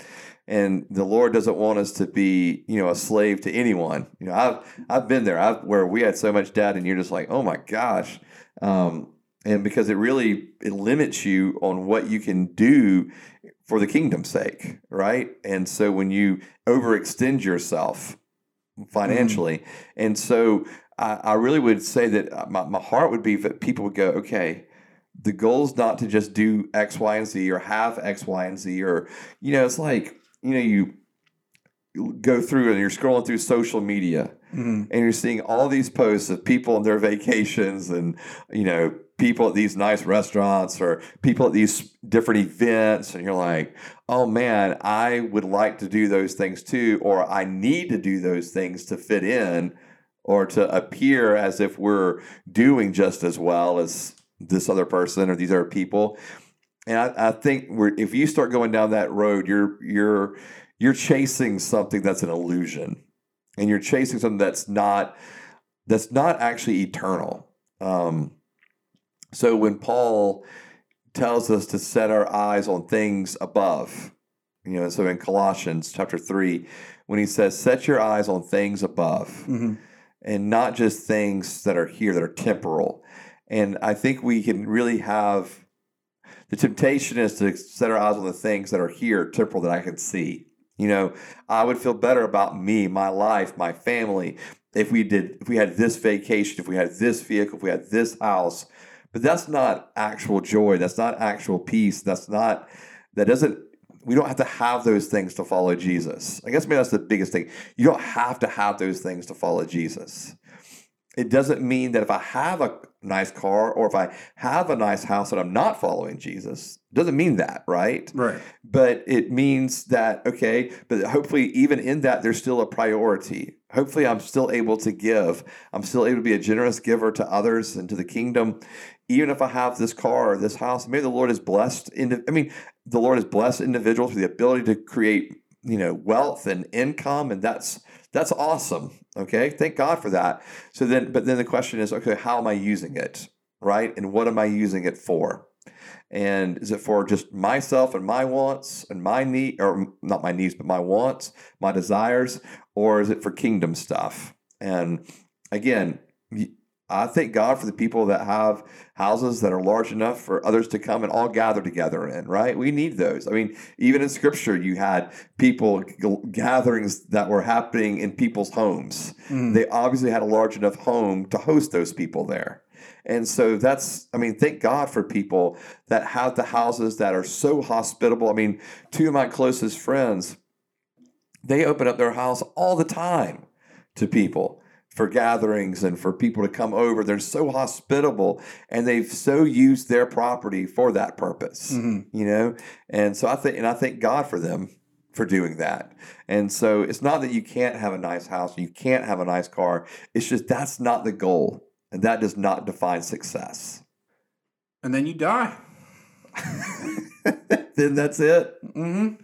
and the Lord doesn't want us to be, you know, a slave to anyone. You know, I've I've been there. I've where we had so much debt, and you're just like, oh my gosh. Um, and because it really it limits you on what you can do for the kingdom's sake, right? And so when you overextend yourself financially, and so I, I really would say that my, my heart would be that people would go, okay, the goal is not to just do X, Y, and Z or have X, Y, and Z, or, you know, it's like, you know, you go through and you're scrolling through social media
Mhm.
and you're seeing all these posts of people on their vacations and, you know, people at these nice restaurants or people at these different events. And you're like, oh man, I would like to do those things too, or I need to do those things to fit in or to appear as if we're doing just as well as this other person or these other people. And I, I think we're, if you start going down that road, you're you're you're chasing something that's an illusion, and you're chasing something that's not that's not actually eternal. Um, so when Paul tells us to set our eyes on things above, you know, so in Colossians chapter three, when he says, "Set your eyes on things above,"
Mhm.
and not just things that are here that are temporal. And I think we can really have the temptation is to set our eyes on the things that are here, temporal, that I can see. You know, I would feel better about me, my life, my family, if we did if we had this vacation, if we had this vehicle, if we had this house. But that's not actual joy. That's not actual peace. That's not that doesn't we don't have to have those things to follow Jesus. I guess maybe that's the biggest thing. You don't have to have those things to follow Jesus. It doesn't mean that if I have a nice car or if I have a nice house and I'm not following Jesus. Doesn't mean that, right?
Right.
But it means that, okay, but hopefully, even in that, there's still a priority. Hopefully, I'm still able to give. I'm still able to be a generous giver to others and to the kingdom. Even if I have this car or this house, maybe the Lord has blessed. I mean, the Lord has blessed individuals with the ability to create, you know, wealth and income, and that's that's awesome. Okay, thank God for that. So then, but then the question is, okay, how am I using it, right? And what am I using it for? And is it for just myself and my wants and my need, or not my needs, but my wants, my desires, or is it for kingdom stuff? And again, I thank God for the people that have houses that are large enough for others to come and all gather together in, right? We need those. I mean, even in scripture, you had people gatherings that were happening in people's homes. Mm. They obviously had a large enough home to host those people there. And so that's, I mean, thank God for people that have the houses that are so hospitable. I mean, two of my closest friends, they open up their house all the time to people for gatherings and for people to come over. They're so hospitable and they've so used their property for that purpose, mm-hmm. you know? And so I think, and I thank God for them for doing that. And so it's not that you can't have a nice house, you can't have a nice car. It's just that's not the goal. And that does not define success.
And then you die.
then that's it.
Mm-hmm.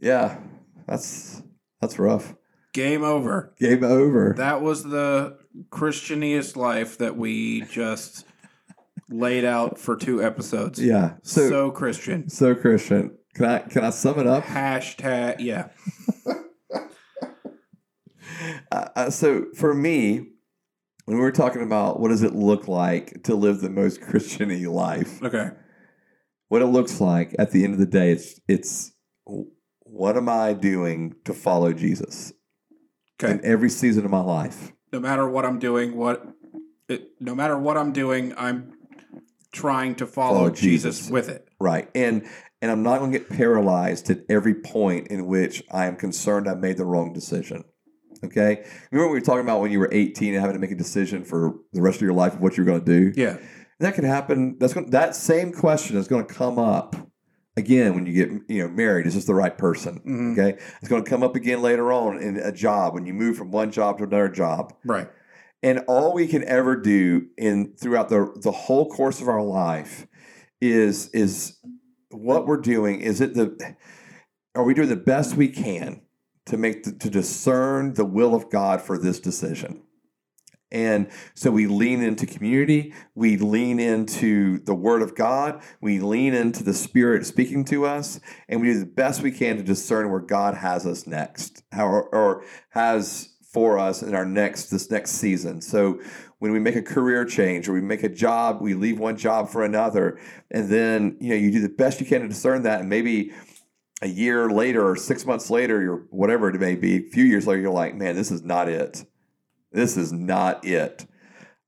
Yeah, that's that's rough.
Game over.
Game over.
That was the Christianiest life that we just laid out for two episodes.
Yeah.
So, so Christian.
So Christian. Can I can I sum it up?
Hashtag yeah.
Uh, uh, so for me, when we were talking about what does it look like to live the most Christiany life,
okay,
what it looks like at the end of the day, it's it's what am I doing to follow Jesus? Okay. In every season of my life.
No matter what I'm doing, what it, no matter what I'm doing, I'm trying to follow, follow Jesus. Jesus with it.
Right. And and I'm not going to get paralyzed at every point in which I am concerned I made the wrong decision. Okay? Remember we were talking about when you were 18 and having to make a decision for the rest of your life of what you're going to do?
Yeah.
that can happen. That's going, that same question is going to come up again when you get you know married is this the right person? Mm-hmm. okay? It's going to come up again later on in a job when you move from one job to another job.
Right.
And all we can ever do in throughout the the whole course of our life is is what we're doing is it the are we doing the best we can to make the, to discern the will of god for this decision and so we lean into community, we lean into the Word of God, we lean into the Spirit speaking to us, and we do the best we can to discern where God has us next, or, or has for us in our next this next season. So when we make a career change or we make a job, we leave one job for another, and then you know you do the best you can to discern that, and maybe a year later or six months later or whatever it may be, a few years later, you're like, man, this is not it. This is not it.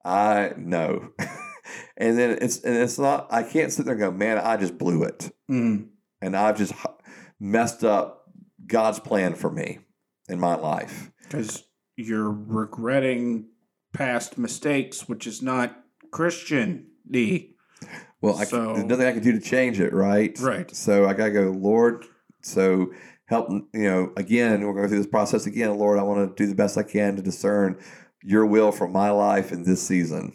I know. and then it's and it's not. I can't sit there and go, man, I just blew it,
mm.
and I've just messed up God's plan for me in my life
because you're regretting past mistakes, which is not Christian. D.
Well, so, I, there's nothing I can do to change it, right?
Right.
So I gotta go, Lord. So help, you know, again, we're going through this process again. Lord, I want to do the best I can to discern your will for my life in this season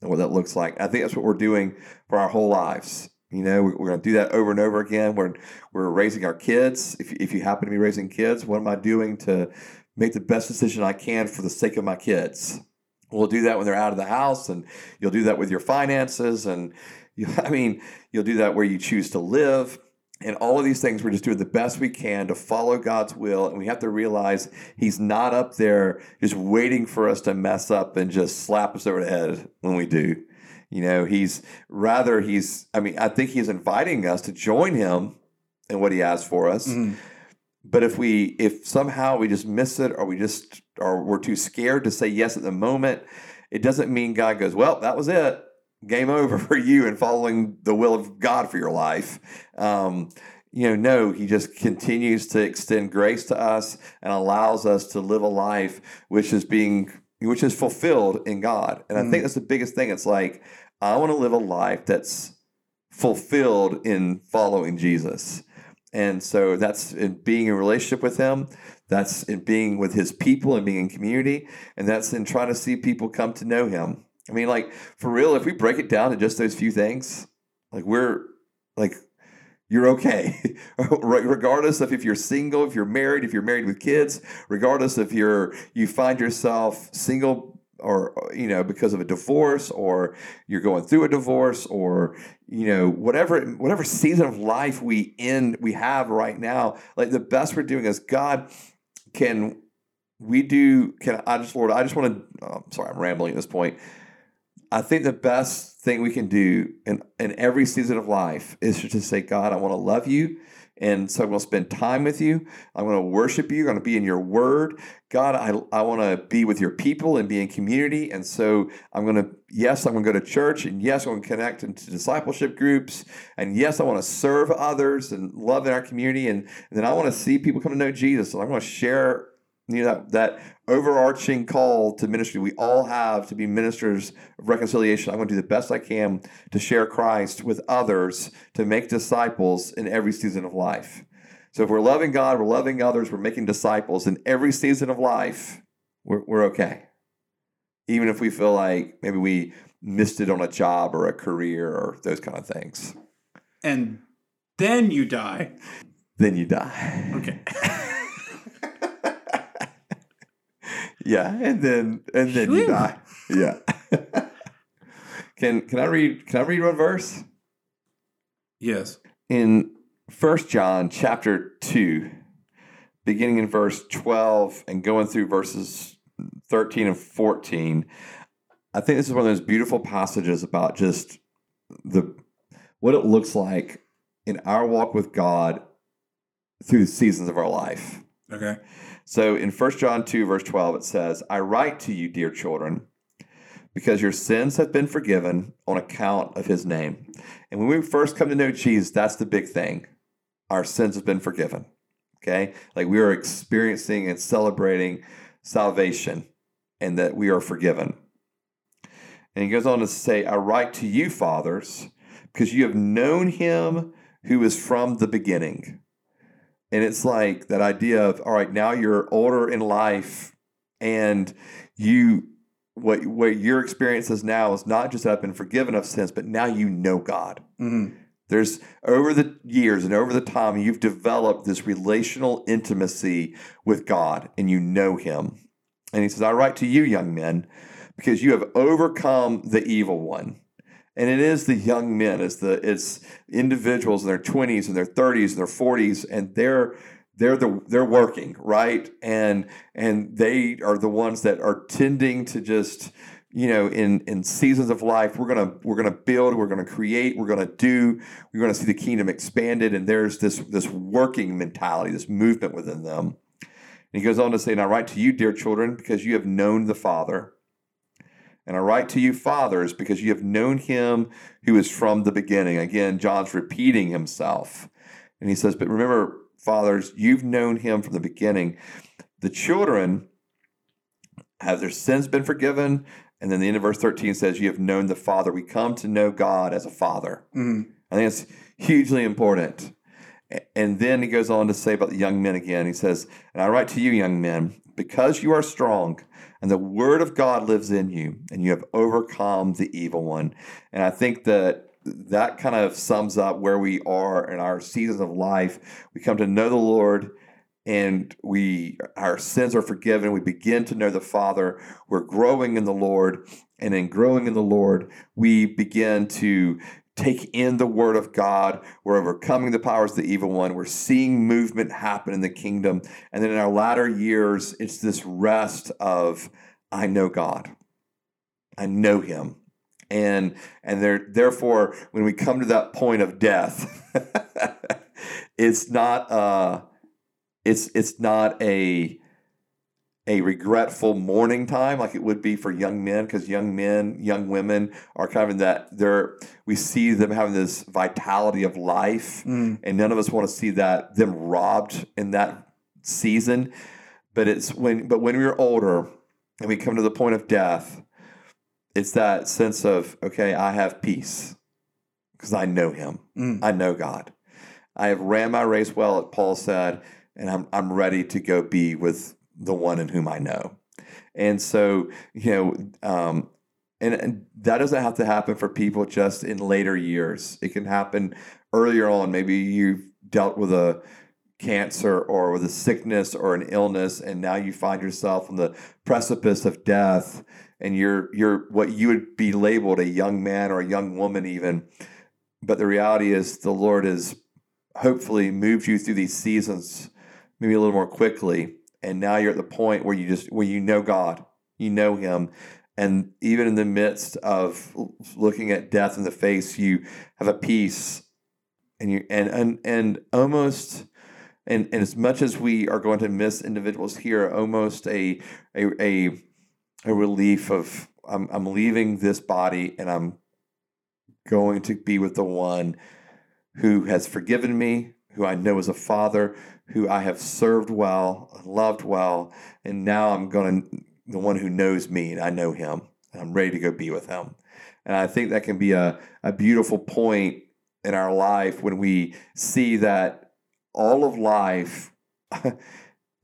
and what that looks like. I think that's what we're doing for our whole lives. You know, we're, going to do that over and over again. We're, we're raising our kids. If, if you happen to be raising kids, what am I doing to make the best decision I can for the sake of my kids? We'll do that when they're out of the house, and you'll do that with your finances, and you, I mean, you'll do that where you choose to live. And all of these things, we're just doing the best we can to follow God's will. And we have to realize He's not up there just waiting for us to mess up and just slap us over the head when we do. You know, He's rather, He's, I mean, I think He's inviting us to join Him in what He has for us. Mm-hmm. But if we if somehow we just miss it or we just or we're too scared to say yes at the moment, it doesn't mean God goes, well, that was it. Game over for you and following the will of God for your life. Um, you know, no, he just continues to extend grace to us and allows us to live a life which is being which is fulfilled in God. And I think that's the biggest thing. It's like I want to live a life that's fulfilled in following Jesus. And so that's in being in relationship with him, that's in being with his people and being in community, and that's in trying to see people come to know him. I mean, like for real, if we break it down to just those few things, like we're like you're okay. Regardless of if you're single if you're married if you're married with kids regardless if you're you find yourself single or you know because of a divorce or you're going through a divorce or you know whatever whatever season of life we in we have right now like the best we're doing is god can we do can i just lord i just want to oh, sorry i'm rambling at this point I think the best thing we can do in, in every season of life is to say, God, I want to love you. And so I'm going to spend time with you. I'm going to worship you. I'm going to be in your word. God, I, I want to be with your people and be in community. And so I'm going to, yes, I'm going to go to church. And yes, I'm going to connect into discipleship groups. And yes, I want to serve others and love in our community. And, and then I want to see people come to know Jesus. And I want to share you know that, that overarching call to ministry we all have to be ministers of reconciliation. I'm going to do the best i can to share christ with others to make disciples in every season of life. So if we're loving god we're loving others we're making disciples in every season of life we're, we're okay. Even if we feel like maybe we missed it on a job or a career or those kind of things.
And then you die.
then you die.
Okay.
Yeah, and then and then you die. Yeah. can can I read can I read one verse?
yes.
In First John chapter 2, beginning in verse 12 and going through verses 13 and 14, I think this is one of those beautiful passages about just the what it looks like in our walk with God through the seasons of our life.
Okay.
So in 1 John 2, verse 12, it says, I write to you, dear children, because your sins have been forgiven on account of his name. And when we first come to know Jesus, that's the big thing. Our sins have been forgiven. Okay? Like we are experiencing and celebrating salvation and that we are forgiven. And he goes on to say, I write to you, fathers, because you have known him who is from the beginning. And it's like that idea of, all right, now you're older in life and you what what your experience is now is not just that I've been forgiven of sins, but now you know God.
hmm
There's over the years and over the time, you've developed this relational intimacy with God and you know Him. And He says, I write to you, young men, because you have overcome the evil one. And it is the young men, it's the it's individuals in their 20s and their 30s and their 40s, and they're they're the they're working right? And and they are the ones that are tending to just you know in in seasons of life we're gonna we're gonna build we're gonna create we're gonna do we're gonna see the kingdom expanded and there's this this working mentality this movement within them. And he goes on to say and i write to you dear children because you have known the father and i write to you fathers because you have known him who is from the beginning. Again john's repeating himself. And he says but remember fathers you've known him from the beginning. The children have their sins been forgiven? And then the end of verse 13 says you have known the father. We come to know god as a father.
Hmm
I think it's hugely important. And then he goes on to say about the young men again. He says, And I write to you, young men, because you are strong and the word of God lives in you and you have overcome the evil one. And I think that that kind of sums up where we are in our seasons of life. We come to know the Lord and we our sins are forgiven we begin to know the father we're growing in the lord and in growing in the lord we begin to take in the word of God. We're overcoming the powers of the evil one. We're seeing movement happen in the kingdom. And then in our latter years, it's this rest of, I know God. I know him. And and there, therefore, when we come to that point of death, it's not uh it's it's not a a regretful mourning time like it would be for young men because young men young women are kind of in that they're we see them having this vitality of life
Mm.
and none of us want to see that them robbed in that season but it's when but when we're older and we come to the point of death it's that sense of okay i have peace because i know him
Mm.
i know god i have ran my race well as paul said and i'm, I'm ready to go be with the one in whom i know. And so you know um, and, and that doesn't have to happen for people just in later years. It can happen earlier on. Maybe you've dealt with a cancer or with a sickness or an illness and now you find yourself on the precipice of death and you're you're what you would be labeled a young man or a young woman even. But the reality is the lord has hopefully moved you through these seasons maybe a little more quickly and now you're at the point where you just where you know god you know him and even in the midst of looking at death in the face you have a peace and you and and, and almost and, and as much as we are going to miss individuals here almost a a a, a relief of I'm, I'm leaving this body and i'm going to be with the one who has forgiven me who i know is a father who i have served well loved well and now i'm going to the one who knows me and i know him and i'm ready to go be with him. And i think that can be a, a beautiful point in our life when we see that all of life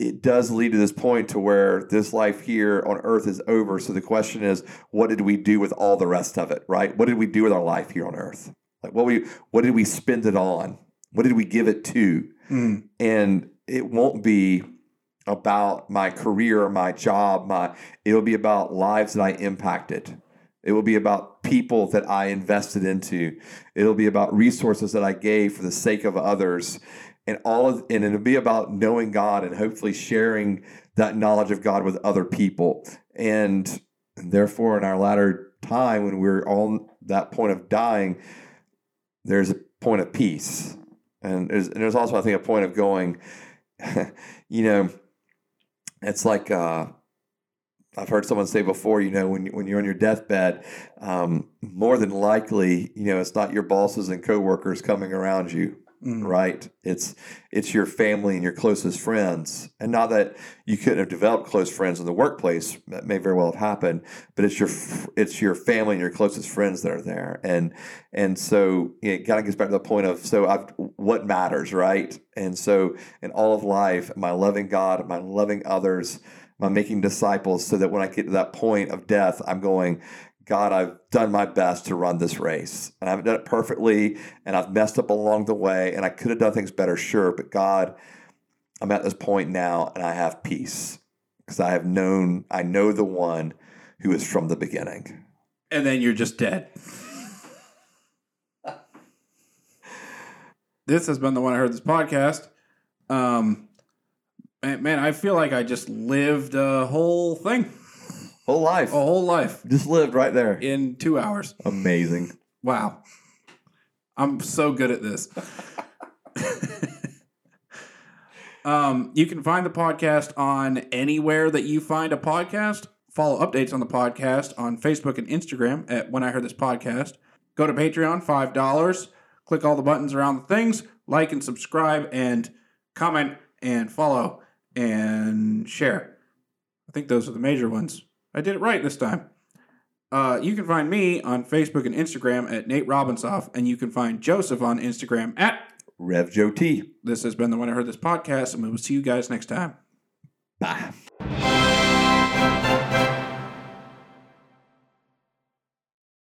it does lead to this point to where this life here on earth is over. So the question is what did we do with all the rest of it right? What did we do with our life here on earth? Like what we what did we spend it on? What did we give it to
Mm.
and it won't be about my career my job my it'll be about lives that i impacted. It will be about people that i invested into. It'll be about resources that i gave for the sake of others. And all of and it'll be about knowing god and hopefully sharing that knowledge of god with other people. And, therefore in our latter time when we're on that point of dying there's a point of peace and there's, and there's also i think a point of going you know it's like uh, I've heard someone say before, you know, when when you're on your deathbed, um, more than likely, you know, it's not your bosses and coworkers coming around you,
Mm.
right? It's it's your family and your closest friends, and not that you couldn't have developed close friends in the workplace. That may very well have happened, but it's your it's your family and your closest friends that are there, and and so it kind of gets back to the point of so I've, what matters, right? And so in all of life, am I loving God? Am I loving others? Am I making disciples so that when I get to that point of death, I'm going, God, I've done my best to run this race. And I haven't done it perfectly, and I've messed up along the way, and I could have done things better, sure. But God, I'm at this point now, and I have peace because I have known, I know the one who is from the beginning.
And then you're just dead. this has been the When I Heard This podcast. Um, man, man, I feel like I just lived a whole thing,
Whole life.
a whole life
Just lived right there.
in two hours.
Amazing.
Wow. I'm so good at this. um, you can find the podcast on anywhere that you find a podcast. Follow updates on the podcast on Facebook and Instagram at When I Heard This Podcast. Go to Patreon, $5. Click all the buttons around the things. Like and subscribe and comment and follow and share. I think those are the major ones. I did it right this time. Uh, you can find me on Facebook and Instagram at Nate Robinsoff, and you can find Joseph on Instagram at.
Rev Joe T.
This has been the When I Heard This podcast, and we will see you guys next time.
Bye.